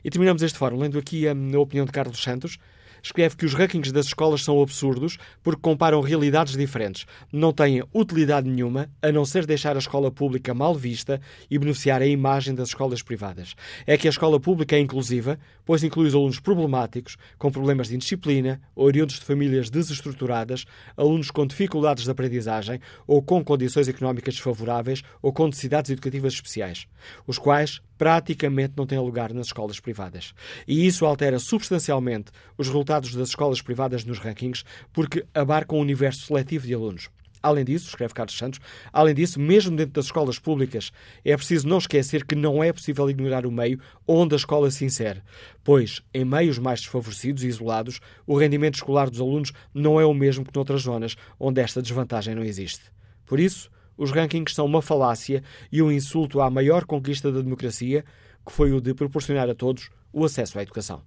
E terminamos este fórum lendo aqui a, opinião de Carlos Santos, escreve que os rankings das escolas são absurdos porque comparam realidades diferentes. Não têm utilidade nenhuma a não ser deixar a escola pública mal vista e beneficiar a imagem das escolas privadas. É que a escola pública é inclusiva, pois inclui os alunos problemáticos, com problemas de indisciplina, oriundos de famílias desestruturadas, alunos com dificuldades de aprendizagem ou com condições económicas desfavoráveis ou com necessidades educativas especiais, os quais praticamente não têm lugar nas escolas privadas. E isso altera substancialmente os resultados das escolas privadas nos rankings, porque abarcam um universo seletivo de alunos. Além disso, escreve Carlos Santos, além disso, mesmo dentro das escolas públicas, é preciso não esquecer que não é possível ignorar o meio onde a escola se insere, pois, em meios mais desfavorecidos e isolados, o rendimento escolar dos alunos não é o mesmo que noutras zonas onde esta desvantagem não existe. Por isso, os rankings são uma falácia e um insulto à maior conquista da democracia, que foi o de proporcionar a todos o acesso à educação.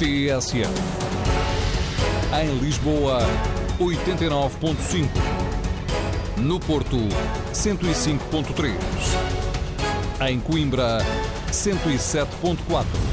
TSF. Em Lisboa, 89.5. No Porto, 105.3. Em Coimbra, 107.4